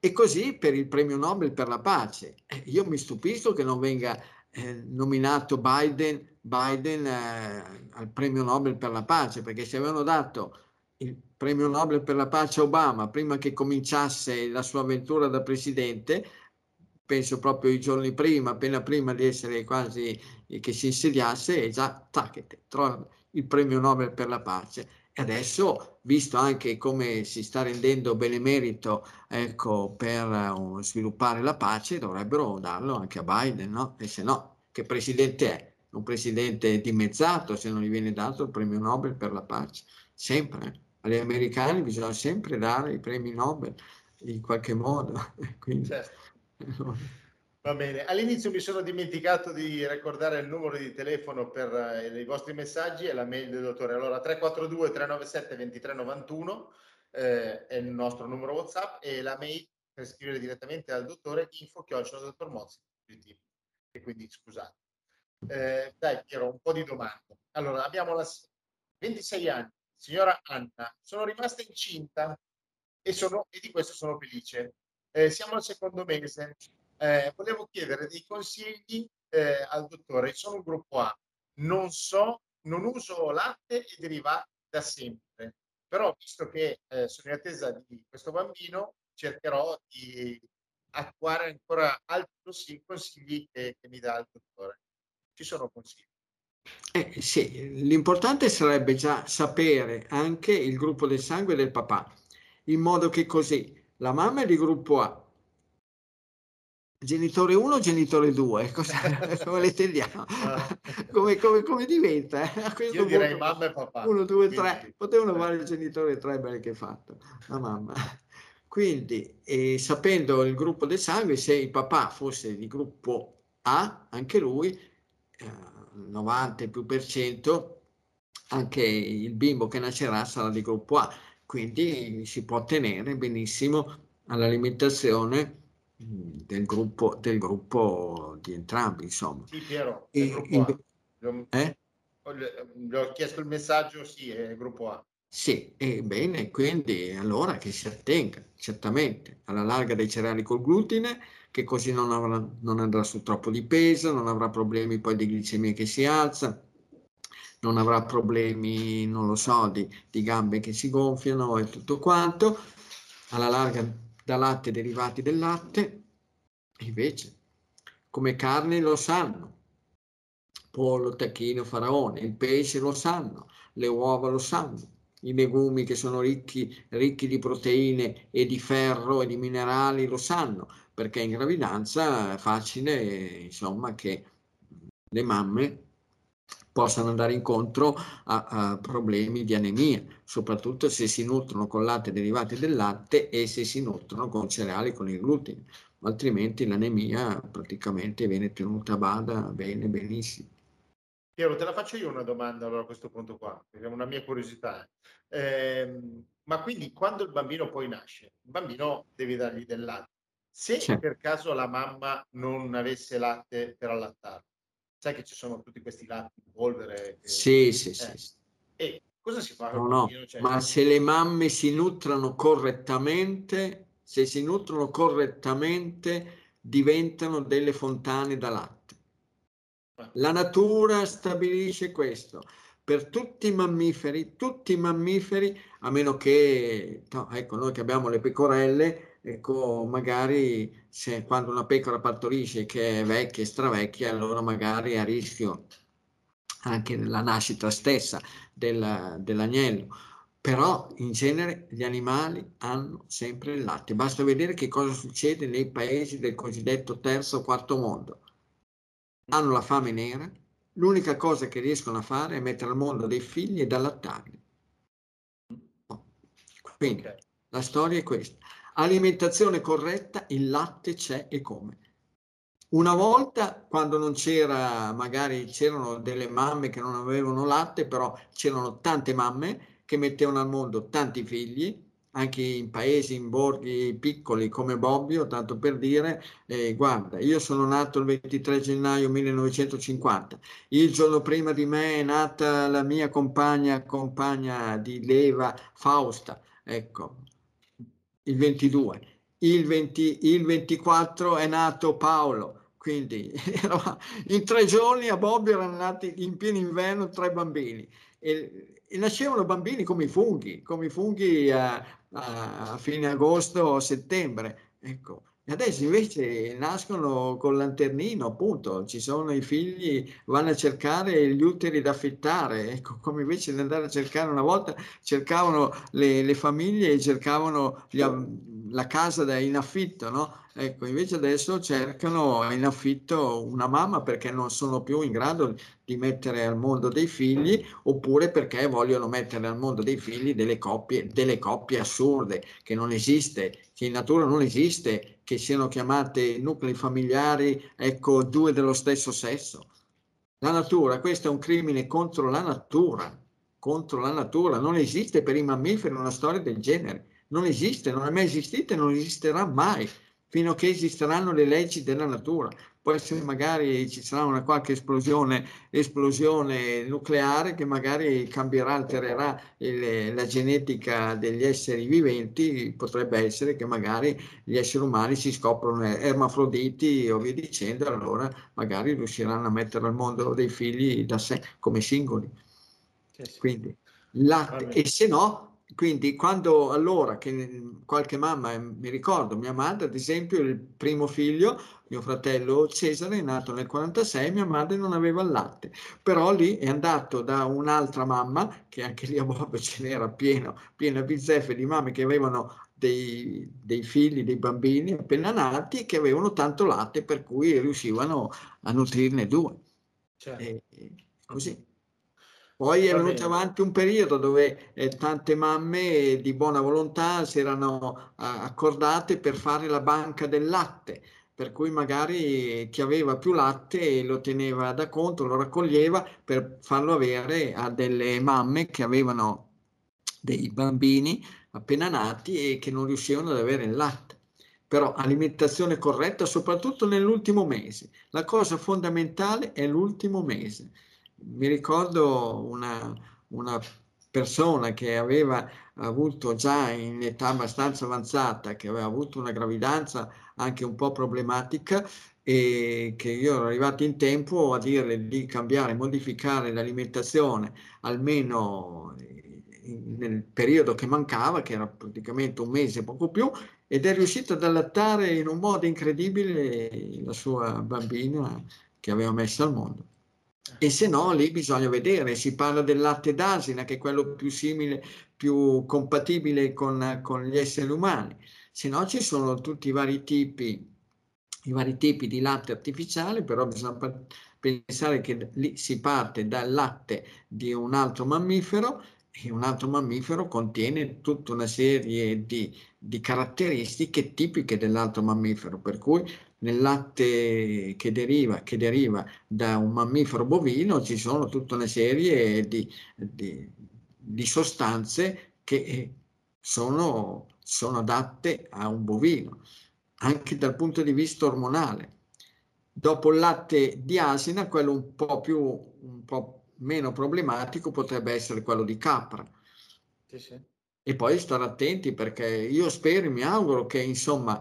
E così per il premio Nobel per la pace. Eh, io mi stupisco che non venga eh, nominato Biden, Biden eh, al premio Nobel per la pace, perché se avevano dato il premio Nobel per la pace a Obama prima che cominciasse la sua avventura da presidente, penso proprio i giorni prima, appena prima di essere quasi che si insediasse, e già tac, trova il premio Nobel per la pace. E adesso, visto anche come si sta rendendo benemerito ecco, per uh, sviluppare la pace, dovrebbero darlo anche a Biden, no? E se no, che presidente è? Un presidente dimezzato se non gli viene dato il premio Nobel per la pace. Sempre. Agli americani bisogna sempre dare i premi Nobel in qualche modo. Quindi, certo. Va bene, all'inizio mi sono dimenticato di ricordare il numero di telefono per eh, i vostri messaggi e la mail del dottore. Allora 342 397 2391 eh, è il nostro numero WhatsApp e la mail per scrivere direttamente al dottore info dottor Mozzi. E quindi scusate. Eh, dai Piero, un po' di domande. Allora, abbiamo la 26 anni, signora Anna, sono rimasta incinta e, sono, e di questo sono felice. Eh, siamo al secondo mese eh, volevo chiedere dei consigli eh, al dottore. Sono un gruppo A, non so, non uso latte e derivati da sempre, però visto che eh, sono in attesa di questo bambino, cercherò di attuare ancora altri consigli che, che mi dà il dottore. Ci sono consigli. Eh, sì, l'importante sarebbe già sapere anche il gruppo del sangue del papà, in modo che così la mamma è di gruppo A, Genitore 1 genitore 2? come le tendiamo? Ah. come, come, come, diventa? Io direi punto, mamma e papà. 1, 2, 3. Potevano fare il genitore 3, bene che fatto. La mamma. Quindi, eh, sapendo il gruppo del sangue, se il papà fosse di gruppo A, anche lui, eh, 90 più per cento, anche il bimbo che nascerà sarà di gruppo A. Quindi si può ottenere benissimo all'alimentazione del gruppo, del gruppo di entrambi, insomma. Sì, Piero, e, in, eh? gli ho chiesto il messaggio, sì, è il gruppo A. Sì, ebbene, quindi allora che si attenga certamente alla larga dei cereali col glutine, che così non, avrà, non andrà su troppo di peso, non avrà problemi poi di glicemia che si alza, non avrà problemi, non lo so, di, di gambe che si gonfiano e tutto quanto, alla larga da latte derivati del latte, invece come carne lo sanno, pollo, tacchino, faraone, il pesce lo sanno, le uova lo sanno, i legumi che sono ricchi, ricchi di proteine e di ferro e di minerali lo sanno, perché in gravidanza è facile insomma che le mamme possano andare incontro a, a, problemi di anemia, soprattutto se si nutrono con latte derivati del latte e se si nutrono con cereali con il glutine, altrimenti l'anemia praticamente viene tenuta a bada bene, benissimo. Piero, te la faccio io una domanda allora a questo punto qua, perché è una mia curiosità. Eh, ma quindi quando il bambino poi nasce, il bambino deve dargli del latte. Se sì. per caso la mamma non avesse latte per allattarlo, sai che ci sono tutti questi latti in polvere? Che... Sì, sì, eh. sì. E cosa si fa? No, no, cioè... ma se le mamme si nutrono correttamente, se si nutrono correttamente, diventano delle fontane da latte. La natura stabilisce questo. Per tutti i mammiferi, tutti i mammiferi, a meno che, no, ecco, noi che abbiamo le pecorelle, ecco, magari se quando una pecora partorisce che è vecchia e stravecchia, allora magari è a rischio anche la nascita stessa del, dell'agnello. Però in genere gli animali hanno sempre il latte. Basta vedere che cosa succede nei paesi del cosiddetto terzo o quarto mondo hanno la fame nera, l'unica cosa che riescono a fare è mettere al mondo dei figli ed allattarli. Quindi okay. la storia è questa. Alimentazione corretta, il latte c'è e come. Una volta, quando non c'era, magari c'erano delle mamme che non avevano latte, però c'erano tante mamme che mettevano al mondo tanti figli anche in paesi, in borghi piccoli come Bobbio, tanto per dire, eh, guarda, io sono nato il 23 gennaio 1950, il giorno prima di me è nata la mia compagna, compagna di leva Fausta, ecco, il 22, il, 20, il 24 è nato Paolo, quindi in tre giorni a Bobbio erano nati in pieno inverno tre bambini. E, e nascevano bambini come i funghi, come i funghi a, a, fine agosto o settembre. Ecco. Adesso invece nascono col lanternino, appunto, ci sono i figli, vanno a cercare gli uteri da affittare, ecco, come invece di andare a cercare una volta, cercavano le, le famiglie cercavano gli, la casa in affitto, no? Ecco, invece adesso cercano in affitto una mamma perché non sono più in grado di mettere al mondo dei figli oppure perché vogliono mettere al mondo dei figli delle coppie, delle coppie assurde che non esiste, che in natura non esiste, che siano chiamate nuclei familiari, ecco, due dello stesso sesso. La natura, questo è un crimine contro la natura, contro la natura, non esiste per i mammiferi una storia del genere, non esiste, non è mai esistita e non esisterà mai fino a che esisteranno le leggi della natura. Può essere magari ci sarà una qualche esplosione, esplosione nucleare che magari cambierà, altererà il, la genetica degli esseri viventi, potrebbe essere che magari gli esseri umani si scoprono ermafroditi o via dicendo, allora magari riusciranno a mettere al mondo dei figli da sé come singoli. Quindi, latte, e se no quindi quando allora che qualche mamma, eh, mi ricordo mia madre ad esempio il primo figlio, mio fratello Cesare è nato nel 46, mia madre non aveva il latte, però lì è andato da un'altra mamma, che anche lì a Bob ce n'era pieno, piena bizzeffe di mamme che avevano dei, dei, figli, dei bambini appena nati che avevano tanto latte per cui riuscivano a nutrirne due. Certo. E, così. Poi è venuto avanti un periodo dove eh, tante mamme di buona volontà si erano accordate per fare la banca del latte, per cui magari chi aveva più latte lo teneva da conto, lo raccoglieva per farlo avere a delle mamme che avevano dei bambini appena nati e che non riuscivano ad avere il latte. Però alimentazione corretta soprattutto nell'ultimo mese. La cosa fondamentale è l'ultimo mese mi ricordo una, una persona che aveva avuto già in età abbastanza avanzata, che aveva avuto una gravidanza anche un po' problematica e che io ero arrivato in tempo a dirle di cambiare, modificare l'alimentazione almeno nel periodo che mancava, che era praticamente un mese, poco più, ed è riuscito ad allattare in un modo incredibile la sua bambina che aveva messo al mondo. E se no, lì bisogna vedere, si parla del latte d'asina, che è quello più simile, più compatibile con, con gli esseri umani. Se no, ci sono tutti i vari tipi, i vari tipi di latte artificiale, però bisogna pensare che lì si parte dal latte di un altro mammifero e un altro mammifero contiene tutta una serie di, di caratteristiche tipiche dell'altro mammifero, per cui nel latte che deriva, che deriva, da un mammifero bovino ci sono tutta una serie di, di, di sostanze che sono, sono, adatte a un bovino, anche dal punto di vista ormonale. Dopo il latte di asina, quello un po' più, un po' meno problematico potrebbe essere quello di capra. Sì, sì. E poi stare attenti perché io spero e mi auguro che insomma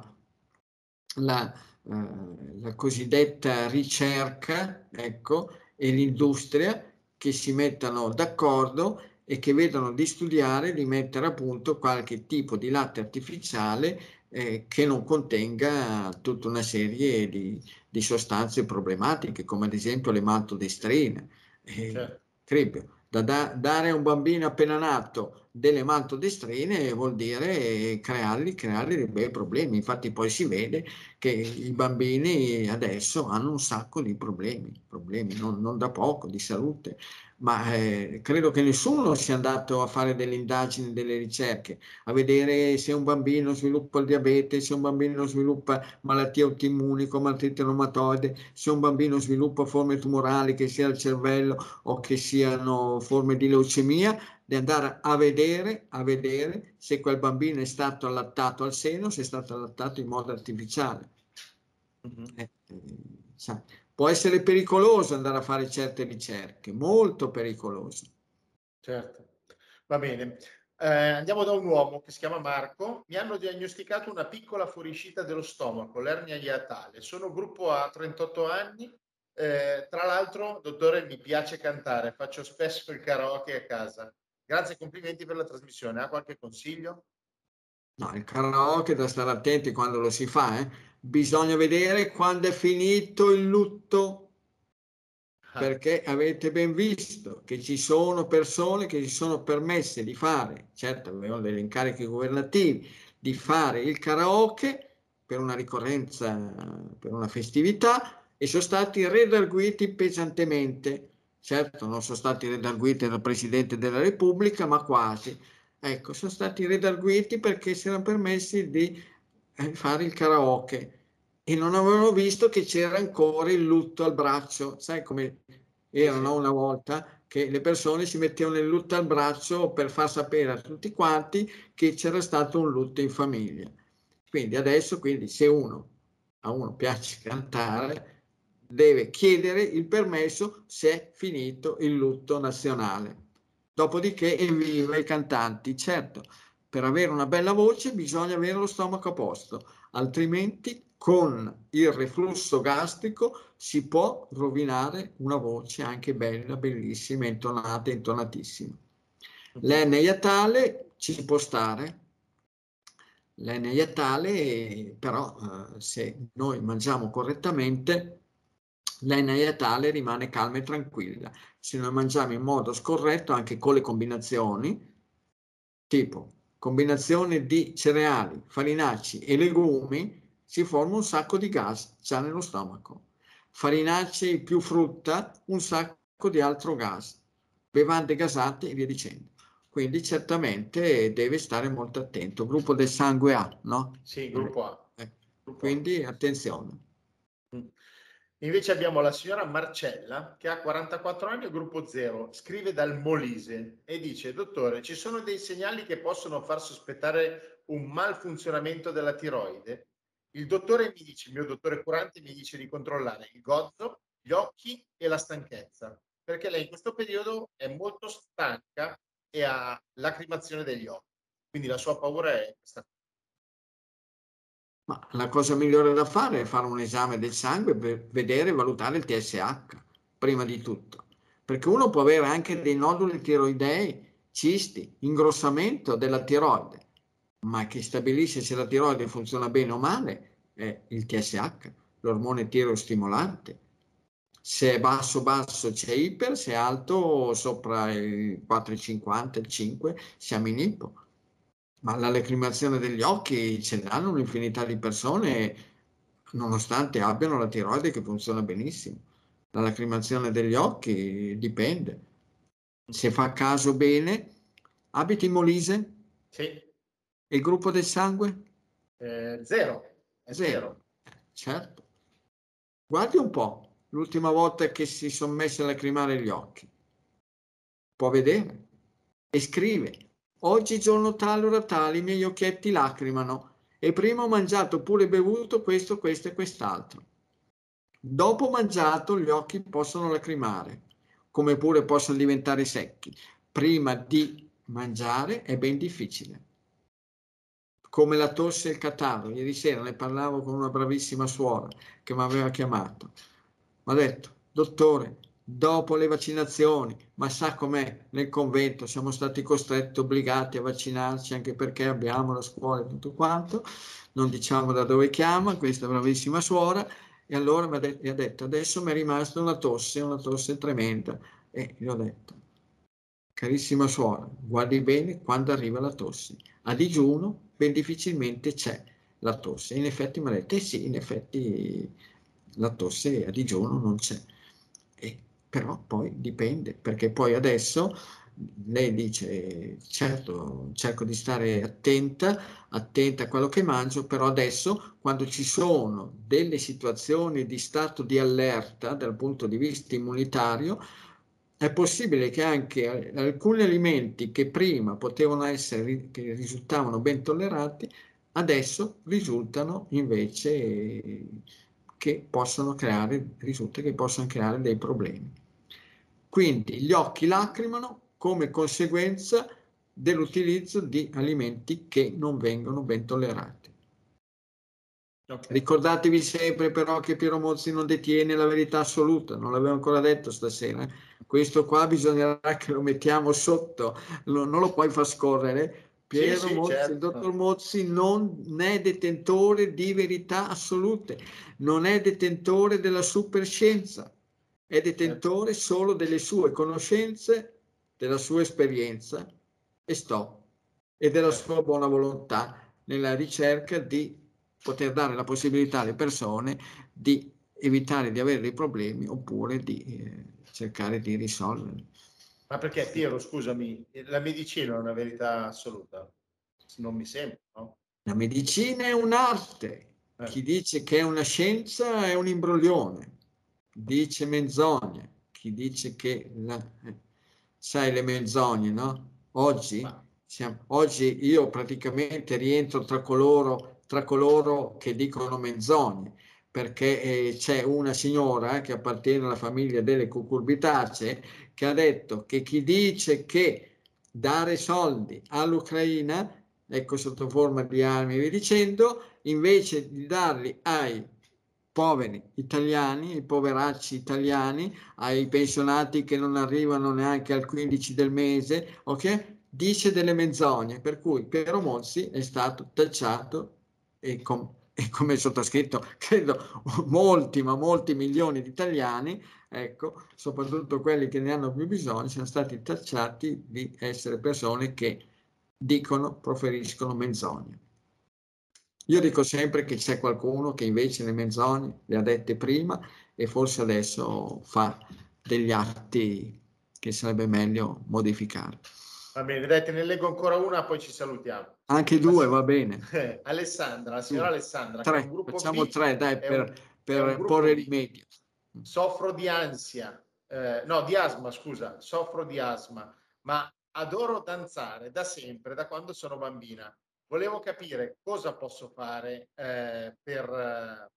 la, eh, la cosiddetta ricerca ecco, e l'industria che si mettano d'accordo e che vedono di studiare di mettere a punto qualche tipo di latte artificiale eh, che non contenga tutta una serie di, di, sostanze problematiche come ad esempio le maltodestrine eh, certo. credo, da, da, dare a un bambino appena nato delle maltodestrine vuol dire creargli, creargli dei bei problemi. Infatti poi si vede che i bambini adesso hanno un sacco di problemi, problemi non, non da poco, di salute ma eh, credo che nessuno sia andato a fare delle indagini, delle ricerche, a vedere se un bambino sviluppa il diabete, se un bambino sviluppa malattie autoimmuni come artrite reumatoide, se un bambino sviluppa forme tumorali, che sia il cervello o che siano forme di leucemia, di andare a vedere, a vedere se quel bambino è stato allattato al seno, se è stato allattato in modo artificiale. Mm-hmm. Eh, eh, può essere pericoloso andare a fare certe ricerche, molto pericoloso. Certo, va bene. Eh, andiamo da un uomo che si chiama Marco. Mi hanno diagnosticato una piccola fuoriuscita dello stomaco, l'ernia iatale. Sono gruppo A, 38 anni. Eh, tra l'altro, dottore, mi piace cantare, faccio spesso il karaoke a casa. Grazie e complimenti per la trasmissione. Ha qualche consiglio? No, il karaoke da stare attenti quando lo si fa, eh? Bisogna vedere quando è finito il lutto ah. perché avete ben visto che ci sono persone che si sono permesse di fare, certo avevano degli incarichi governativi, di fare il karaoke per una ricorrenza, per una festività e sono stati redarguiti pesantemente. Certo, non sono stati redarguiti dal Presidente della Repubblica, ma quasi. Ecco, sono stati redarguiti perché si erano permessi di eh, fare il karaoke e non avevano visto che c'era ancora il lutto al braccio, sai come erano una volta che le persone si mettevano il lutto al braccio per far sapere a tutti quanti che c'era stato un lutto in famiglia. Quindi adesso, quindi, se uno a uno piace cantare, deve chiedere il permesso se è finito il lutto nazionale. Dopodiché evviva i cantanti. Certo, per avere una bella voce bisogna avere lo stomaco a posto, altrimenti con il reflusso gastrico si può rovinare una voce anche bella, bellissima, intonata, intonatissima. L'N iatale ci può stare, l'N iatale però eh, se noi mangiamo correttamente l'N iatale rimane calma e tranquilla. Se noi mangiamo in modo scorretto anche con le combinazioni, tipo combinazione di cereali, farinacei e legumi, si forma un sacco di gas già nello stomaco. Farinacei più frutta, un sacco di altro gas. Bevande gasate e via dicendo. Quindi certamente deve stare molto attento. Gruppo del sangue A, no? Sì, gruppo A. Eh, quindi attenzione. Mm. Invece abbiamo la signora Marcella che ha 44 anni gruppo 0, scrive dal Molise e dice, dottore, ci sono dei segnali che possono far sospettare un malfunzionamento della tiroide? Il dottore mi dice, il mio dottore curante mi dice di controllare il gozzo, gli occhi e la stanchezza, perché lei in questo periodo è molto stanca e ha lacrimazione degli occhi. Quindi la sua paura è questa. Ma la cosa migliore da fare è fare un esame del sangue per vedere e valutare il TSH, prima di tutto. Perché uno può avere anche dei noduli tiroidei, cisti, ingrossamento della tiroide, ma che stabilisce se la tiroide funziona bene o male è il TSH, l'ormone tirostimolante se è basso basso c'è iper, se è alto sopra il 4,50, il 5 siamo in ipo. Ma la lacrimazione degli occhi ce l'hanno un'infinità di persone nonostante abbiano la tiroide che funziona benissimo. La lacrimazione degli occhi dipende. Se fa caso bene, abiti in Molise? Sì. E il gruppo del sangue? Eh, zero. È zero. zero. Certo. Guardi un po', l'ultima volta che si sono messi a lacrimare gli occhi. Può vedere e scrive. Oggi giorno tale ora tale i miei occhietti lacrimano e prima ho mangiato pure bevuto questo, questo e quest'altro. Dopo mangiato gli occhi possono lacrimare, come pure possono diventare secchi. Prima di mangiare è ben difficile. Come la tosse e il catarro. Ieri sera ne parlavo con una bravissima suora che mi aveva chiamato. Mi ha detto, dottore, dopo le vaccinazioni, ma sa com'è, nel convento siamo stati costretti, obbligati a vaccinarci anche perché abbiamo la scuola e tutto quanto, non diciamo da dove chiama, questa bravissima suora, e allora mi ha, detto, adesso mi è rimasta una tosse, una tosse tremenda, e gli ho detto, carissima suora, guardi bene quando arriva la tosse, a digiuno ben difficilmente c'è la tosse, in effetti mi ha detto, eh sì, in effetti la tosse a digiuno non c'è. E, però poi dipende, perché poi adesso lei dice certo cerco di stare attenta, attenta a quello che mangio, però adesso quando ci sono delle situazioni di stato di allerta dal punto di vista immunitario, è possibile che anche alcuni alimenti che prima potevano essere, che risultavano ben tollerati, adesso risultano invece che possono creare, risulta che possono creare dei problemi. Quindi gli occhi lacrimano come conseguenza dell'utilizzo di alimenti che non vengono ben tollerati. Okay. Ricordatevi sempre però che Piero Mozzi non detiene la verità assoluta, non l'avevo ancora detto stasera. Questo qua bisognerà che lo mettiamo sotto, non lo puoi far scorrere Piero sì, sì, Mozzi, certo. il dottor Mozzi non è detentore di verità assolute, non è detentore della superscienza, è detentore certo. solo delle sue conoscenze, della sua esperienza e stop, e della certo. sua buona volontà nella ricerca di poter dare la possibilità alle persone di evitare di avere dei problemi oppure di eh, cercare di risolverli. Ma perché Piero, scusami, la medicina è una verità assoluta? Non mi sembra, no? La medicina è un'arte. Eh. Chi dice che è una scienza è un imbroglione. Dice menzogne. Chi dice che... La... Eh, sai le menzogne, no? Oggi, siamo... oggi io praticamente rientro tra coloro, tra coloro che dicono menzogne perché eh, c'è una signora che appartiene alla famiglia delle cucurbitacee che ha detto che chi dice che dare soldi all'Ucraina, ecco sotto forma di armi via dicendo, invece di darli ai poveri italiani, ai poveracci italiani, ai pensionati che non arrivano neanche al 15 del mese, ok? Dice delle menzogne, per cui Piero Mozzi è stato tacciato e, com- e come sottoscritto, credo molti, ma molti milioni di italiani, ecco, soprattutto quelli che ne hanno più bisogno, siano stati tacciati di essere persone che dicono, proferiscono menzogne. Io dico sempre che c'è qualcuno che invece le menzogne le ha dette prima e forse adesso fa degli atti che sarebbe meglio modificare. Va bene, dai, te ne leggo ancora una, poi ci salutiamo. Anche due, va bene. Alessandra, la signora Alessandra. Tre, facciamo B, tre, dai, per, un, per porre rimedio. Soffro di ansia, eh, no, di asma, scusa, soffro di asma, ma adoro danzare da sempre, da quando sono bambina. Volevo capire cosa posso fare eh, per,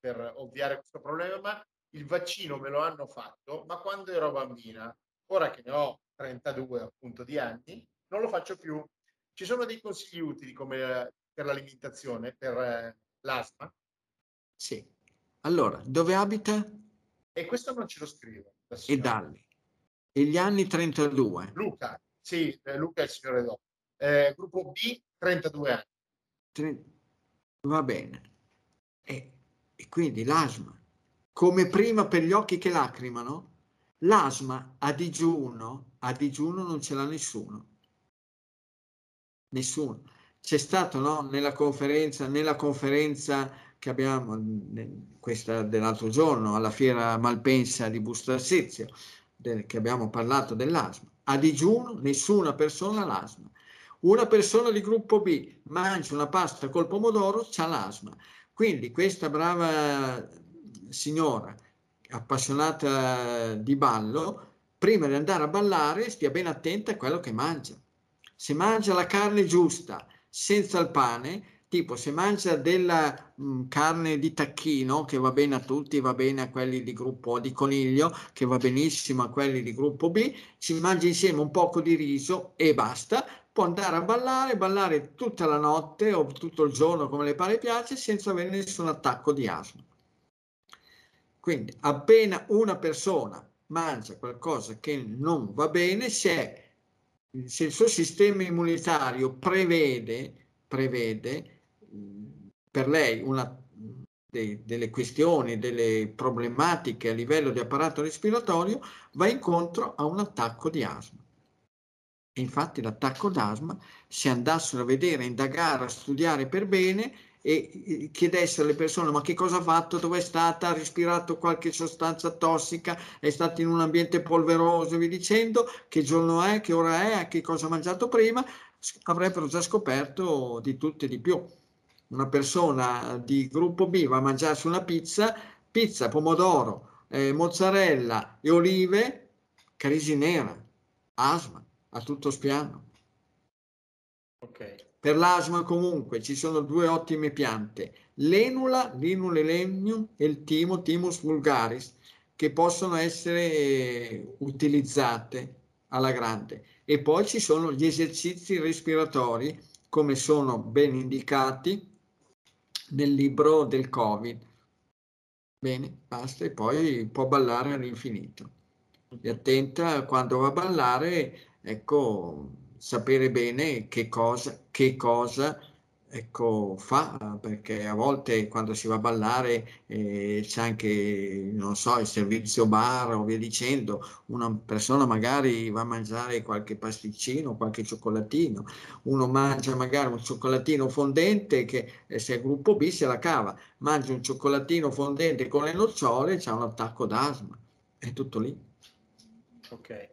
per ovviare questo problema. Il vaccino me lo hanno fatto, ma quando ero bambina ora che ne ho 32 appunto di anni, non lo faccio più. Ci sono dei consigli utili come per l'alimentazione, per eh, l'asma? Sì. Allora, dove abita? E questo non ce lo scrivo. E Dalli. E gli anni 32? Luca, sì, eh, Luca è il signore dopo. Eh, gruppo B, 32 anni. Tre... Va bene. E, e quindi l'asma, come prima per gli occhi che lacrimano, l'asma a digiuno, a digiuno non ce l'ha nessuno. Nessuno. C'è stato no, nella conferenza, nella conferenza che abbiamo questa dell'altro giorno alla fiera Malpensa di Busto Arsizio, che abbiamo parlato dell'asma. A digiuno nessuna persona ha l'asma. Una persona di gruppo B mangia una pasta col pomodoro, c'ha l'asma. Quindi questa brava signora appassionata di ballo, prima di andare a ballare stia ben attenta a quello che mangia. Se mangia la carne giusta, senza il pane, tipo se mangia della mh, mm, carne di tacchino che va bene a tutti, va bene a quelli di gruppo di coniglio, che va benissimo a quelli di gruppo B, si mangia insieme un poco di riso e basta, può andare a ballare, ballare tutta la notte o tutto il giorno come le pare piace senza avere nessun attacco di asma. Quindi appena una persona mangia qualcosa che non va bene, se, se il suo sistema immunitario prevede, prevede per lei una, de, delle questioni, delle problematiche a livello di apparato respiratorio, va incontro a un attacco di asma. E infatti l'attacco d'asma, se andassero a vedere, a indagare, a studiare per bene, e chiedesse alle persone ma che cosa ha fatto, dove è stata, ha respirato qualche sostanza tossica, è stato in un ambiente polveroso via dicendo, che giorno è, che ora è, che cosa ha mangiato prima, avrebbero già scoperto di tutto e di più. Una persona di gruppo B va a mangiarsi una pizza, pizza, pomodoro, eh, mozzarella e olive, crisi nera, asma, a tutto spiano. Ok. Per l'asma comunque ci sono due ottime piante, l'enula, l'inule legnium e il timo, timus vulgaris, che possono essere eh, utilizzate alla grande. E poi ci sono gli esercizi respiratori, come sono ben indicati nel libro del Covid. Bene, basta e poi può ballare all'infinito. E attenta quando va a ballare, ecco, sapere bene che cosa, che cosa ecco, fa, perché a volte quando si va a ballare eh, c'è anche, non so, il servizio bar o via dicendo, una persona magari va a mangiare qualche pasticcino, qualche cioccolatino, uno mangia magari un cioccolatino fondente che eh, se è gruppo B se la cava, mangia un cioccolatino fondente con le nocciole, c'è un attacco d'asma, è tutto lì. Ok.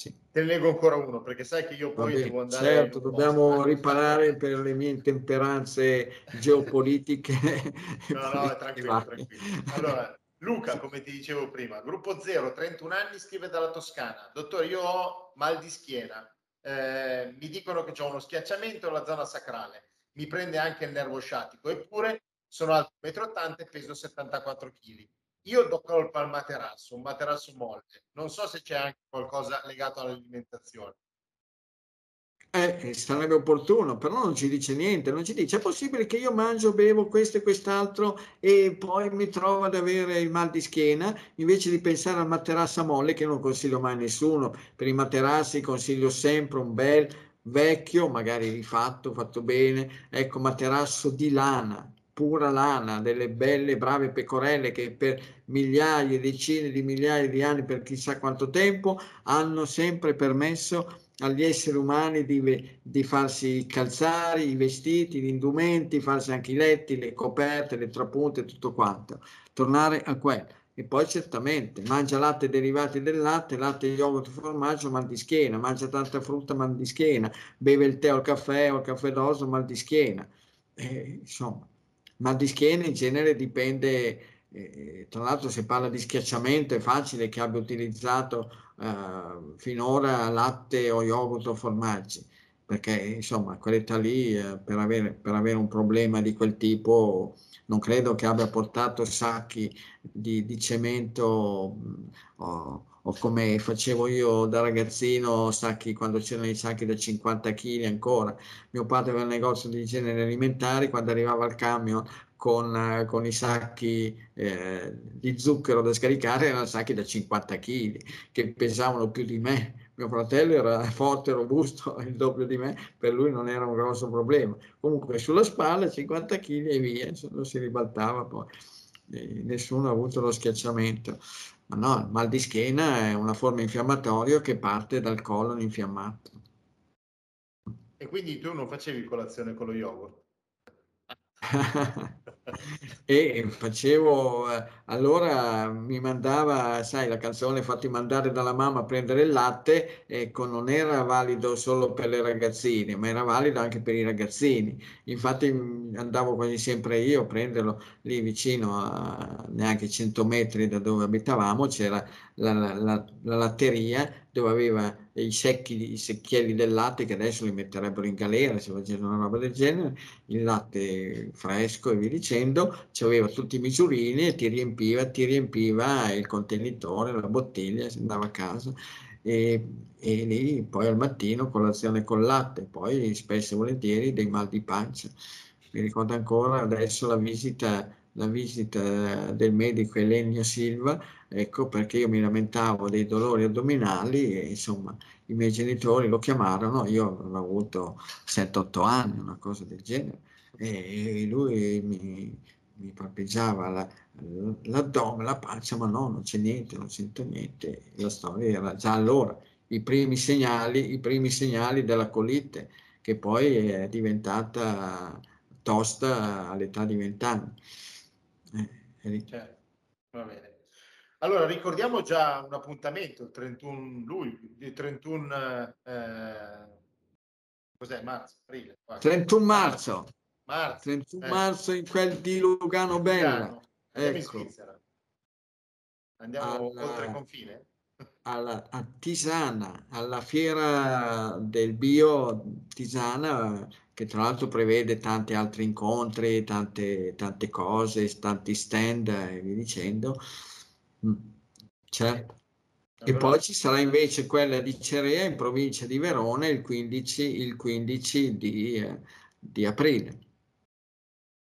Sì. Te ne leggo ancora uno perché sai che io poi devo andare. Certo, dobbiamo riparare per le mie intemperanze geopolitiche. no, no, tranquillo, tranquillo. Allora, Luca, come ti dicevo prima, gruppo 0, 31 anni, scrive dalla Toscana. Dottore, io ho mal di schiena. Eh, mi dicono che ho uno schiacciamento alla zona sacrale. Mi prende anche il nervo sciatico. Eppure sono alto 1,80 m e peso 74 kg io do colpa al materasso, un materasso molle. Non so se c'è anche qualcosa legato all'alimentazione. Eh, sarebbe opportuno, però non ci dice niente, non ci dice è possibile che io mangio, bevo questo e quest'altro e poi mi trovo ad avere il mal di schiena, invece di pensare al materasso molle che non consiglio mai a nessuno, per i materassi consiglio sempre un bel vecchio, magari rifatto, fatto bene, ecco materasso di lana, pura lana, delle belle, brave pecorelle che per migliaia, decine di migliaia di anni, per chissà quanto tempo, hanno sempre permesso agli esseri umani di, di farsi calzare, i vestiti, gli indumenti, farsi anche i letti, le coperte, le trapunte, tutto quanto. Tornare a quello. E poi certamente mangia latte derivati del latte, latte, yogurt, formaggio, mal di schiena, mangia tanta frutta, mal di schiena, beve il tè o il caffè o il caffè d'oso, mal di schiena. Eh, insomma, mal di schiena in genere dipende, eh, tra l'altro se parla di schiacciamento è facile che abbia utilizzato eh, finora latte o yogurt o formaggi, perché insomma quell'età lì eh, per, avere, per avere un problema di quel tipo non credo che abbia portato sacchi di, di cemento o, o come facevo io da ragazzino, sacchi, quando c'erano i sacchi da 50 kg ancora. Mio padre aveva un negozio di generi alimentari, quando arrivava il camion con, con i sacchi eh, di zucchero da scaricare, erano sacchi da 50 kg, che pesavano più di me. Mio fratello era forte, robusto, il doppio di me, per lui non era un grosso problema. Comunque sulla spalla 50 kg e via, non si ribaltava poi. Nessuno ha avuto lo schiacciamento. Ma no, il mal di schiena è una forma infiammatoria che parte dal colon infiammato. E quindi tu non facevi colazione con lo yogurt? e facevo eh, allora mi mandava sai la canzone fatti mandare dalla mamma a prendere il latte ecco non era valido solo per le ragazzine ma era valido anche per i ragazzini. Infatti mm, andavo quasi sempre io a prenderlo. Lì vicino a neanche 100 metri da dove abitavamo c'era la, la, la, la latteria dove aveva i secchi, i secchielli del latte che adesso li metterebbero in galera se facessero una roba del genere, il latte fresco e via dicendo, aveva tutti i misurini e ti riempiva, ti riempiva il contenitore, la bottiglia, si andava a casa e, e lì poi al mattino colazione con latte, poi spesso e volentieri dei mal di pancia. Mi ricordo ancora adesso la visita la visita del medico Elenio Silva, ecco perché io mi lamentavo dei dolori addominali e insomma i miei genitori lo chiamarono, io avevo avuto 7-8 anni, una cosa del genere, e lui mi, mi palpeggiava la, l'addome, la pancia, ma no, non c'è niente, non sento niente. La storia era già allora i primi segnali, i primi segnali della colite, che poi è diventata tosta all'età di 20 anni. Eh, certo. Va bene. Allora, ricordiamo già un appuntamento, il 31 luglio, il 31, eh, cos'è, marzo, aprile? 31 marzo. marzo. 31 eh. marzo in quel di Lugano Bella. Lugano. Andiamo ecco. in Svizzera. Andiamo alla, oltre confine? Alla, a Tisana, alla fiera del bio Tisana che tra l'altro prevede tanti altri incontri, tante, tante cose, tanti stand e via dicendo. Mm, certo. E poi ci sarà invece quella di Cerea in provincia di Verona il 15, il 15 di, eh, di aprile.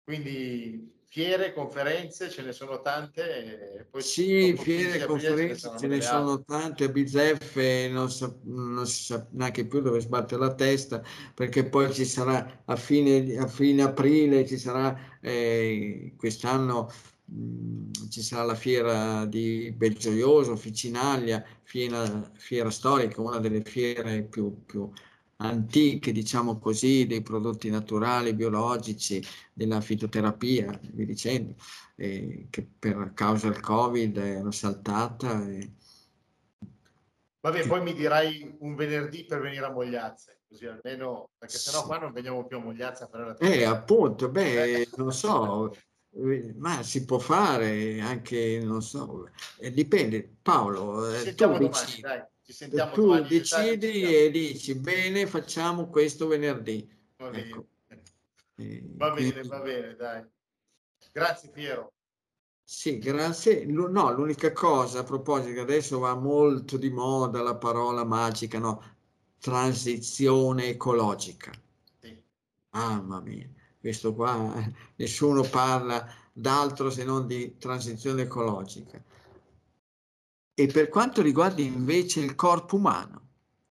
Quindi fiere, conferenze, ce ne sono tante. Poi sì, fiere, conferenze, ce ne sono tante, bizzeffe, non, so, non si sa neanche più dove sbatte la testa, perché poi ci sarà a fine, a fine aprile, ci sarà eh, quest'anno ci sarà la fiera di Belgioioso, Ficinaglia, fiera, fiera storica, una delle fiere più, più antiche, diciamo così, dei prodotti naturali, biologici, della fitoterapia, vi dicendo, eh, che per causa del Covid è saltata. E... Vabbè, poi mi dirai un venerdì per venire a Mogliazze, così almeno, perché sennò qua non veniamo più a Mogliazze a fare la Eh, appunto, beh, non so, eh, ma si può fare anche, non so, eh, dipende. Paolo, eh, tu domani, dai. Ci sentiamo tu decidi e dici bene, facciamo questo venerdì. Va bene, ecco. va, bene va bene, dai. Grazie Piero. Sì, grazie. No, l'unica cosa a proposito, che adesso va molto di moda la parola magica, no? Transizione ecologica. Sì. Mamma mia, questo qua, nessuno parla d'altro se non di transizione ecologica. E per quanto riguarda invece il corpo umano,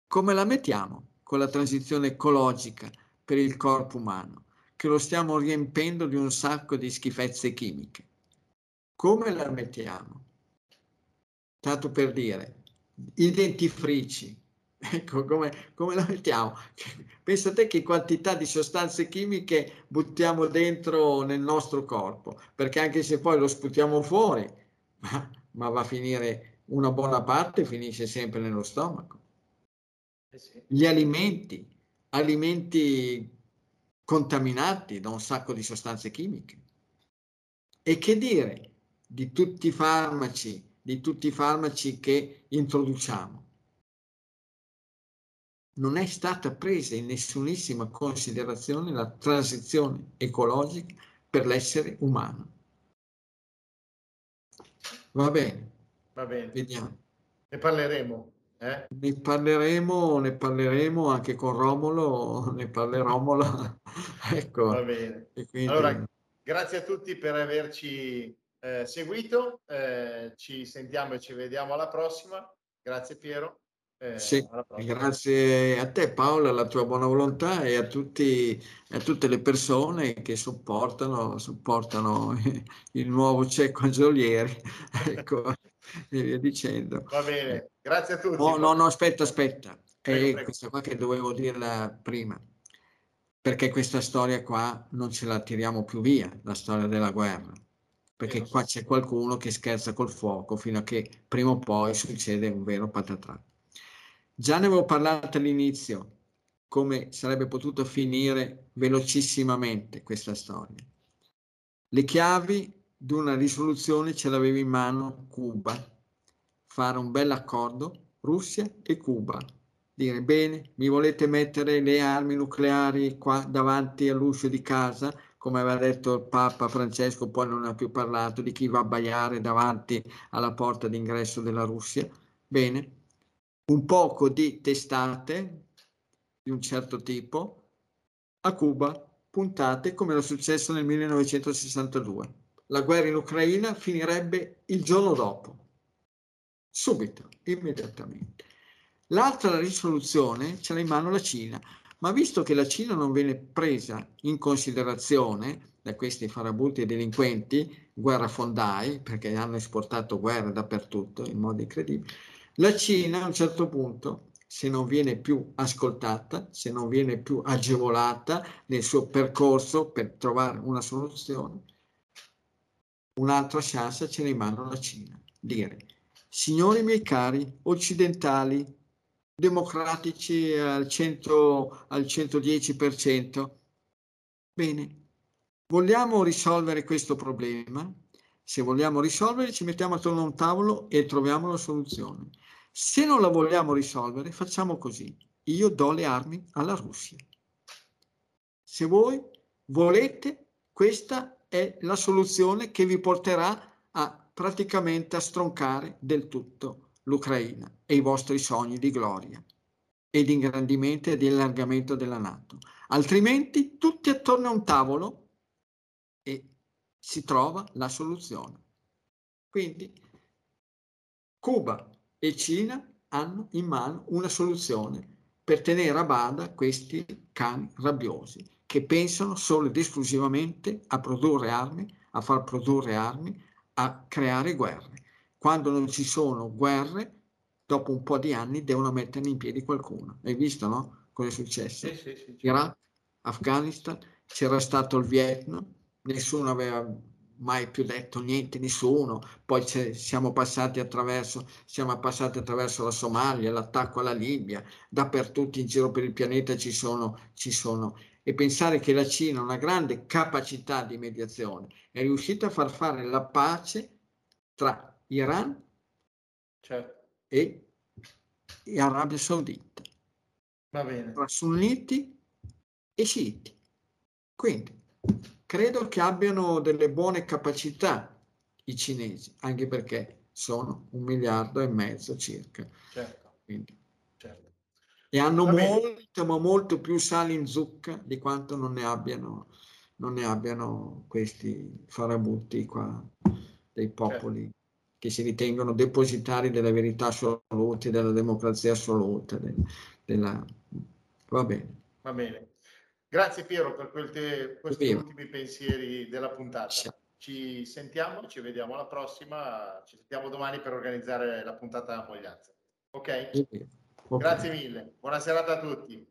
come la mettiamo con la transizione ecologica per il corpo umano, che lo stiamo riempendo di un sacco di schifezze chimiche? Come la mettiamo? Tanto per dire, i dentifrici, ecco come, come la mettiamo? Pensate che quantità di sostanze chimiche buttiamo dentro nel nostro corpo, perché anche se poi lo sputiamo fuori, ma, ma va a finire una buona parte finisce sempre nello stomaco. Eh Gli alimenti, alimenti contaminati da un sacco di sostanze chimiche. E che dire di tutti i farmaci, di tutti i farmaci che introduciamo? Non è stata presa in nessunissima considerazione la transizione ecologica per l'essere umano. Va bene. Va bene. Vediamo. Ne parleremo. Eh? Ne parleremo, ne parleremo anche con Romolo, ne Romolo. ecco. Va bene. Quindi... Allora, grazie a tutti per averci eh, seguito, eh, ci sentiamo e ci vediamo alla prossima. Grazie Piero. Eh, sì, grazie a te Paola, alla tua buona volontà e a, tutti, a tutte le persone che supportano, supportano il nuovo cieco Angiolieri ecco, e via dicendo. Va bene, grazie a tutti. No, no, no aspetta, aspetta. Prego, prego. questa qua che dovevo dirla prima, perché questa storia qua non ce la tiriamo più via, la storia della guerra perché qua c'è qualcuno che scherza col fuoco fino a che prima o poi succede un vero patatrac. Già ne avevo parlato all'inizio, come sarebbe potuto finire velocissimamente questa storia. Le chiavi di una risoluzione ce l'avevi in mano Cuba, fare un bel accordo Russia e Cuba, dire bene, mi volete mettere le armi nucleari qua davanti all'uscio di casa, come aveva detto il Papa Francesco, poi non ha più parlato di chi va a baiare davanti alla porta d'ingresso della Russia. Bene, un poco di testate di un certo tipo a Cuba, puntate come era successo nel 1962. La guerra in Ucraina finirebbe il giorno dopo, subito, immediatamente. L'altra risoluzione ce l'ha in mano la Cina, ma visto che la Cina non viene presa in considerazione da questi farabutti e delinquenti, guerrafondai, perché hanno esportato guerra dappertutto in modo incredibile, la Cina a un certo punto, se non viene più ascoltata, se non viene più agevolata nel suo percorso per trovare una soluzione, un'altra chance ce ne manda la Cina. Dire, signori miei cari occidentali, democratici al, 100, al 110%, bene, vogliamo risolvere questo problema? Se vogliamo risolvere, ci mettiamo attorno a un tavolo e troviamo la soluzione. Se non la vogliamo risolvere, facciamo così. Io do le armi alla Russia. Se voi volete, questa è la soluzione che vi porterà a praticamente a stroncare del tutto l'Ucraina e i vostri sogni di gloria e di ingrandimento e di allargamento della Nato. Altrimenti tutti attorno a un tavolo e si trova la soluzione. Quindi Cuba e Cina hanno in mano una soluzione per tenere a bada questi cani rabbiosi che pensano solo ed esclusivamente a produrre armi, a far produrre armi, a creare guerre. Quando non ci sono guerre, dopo un po' di anni devono metterne in piedi qualcuno. Hai visto, no? Cosa è successo? Sì, sì, sì. Iraq, Afghanistan, c'era stato il Vietnam, nessuno aveva mai più detto niente nessuno, poi siamo passati attraverso, siamo passati attraverso la Somalia, l'attacco alla Libia, dappertutto in giro per il pianeta ci sono, ci sono. E pensare che la Cina ha una grande capacità di mediazione, è riuscita a far fare la pace tra Iran certo. e, e Arabia Saudita, Va bene. tra sunniti e sciiti. Quindi credo che abbiano delle buone capacità i cinesi, anche perché sono un miliardo e mezzo circa. Certo. Quindi, certo. E hanno molto, ma molto più sali in zucca di quanto non ne abbiano, non ne abbiano questi farabutti qua dei popoli certo. che si ritengono depositari della verità assoluta, della democrazia assoluta. De, della... Va bene. Va bene. Grazie Piero per te, questi Piero. ultimi pensieri della puntata. Ci sentiamo, ci vediamo alla prossima, ci sentiamo domani per organizzare la puntata a Moglianza. Ok? Grazie mille, buona serata a tutti.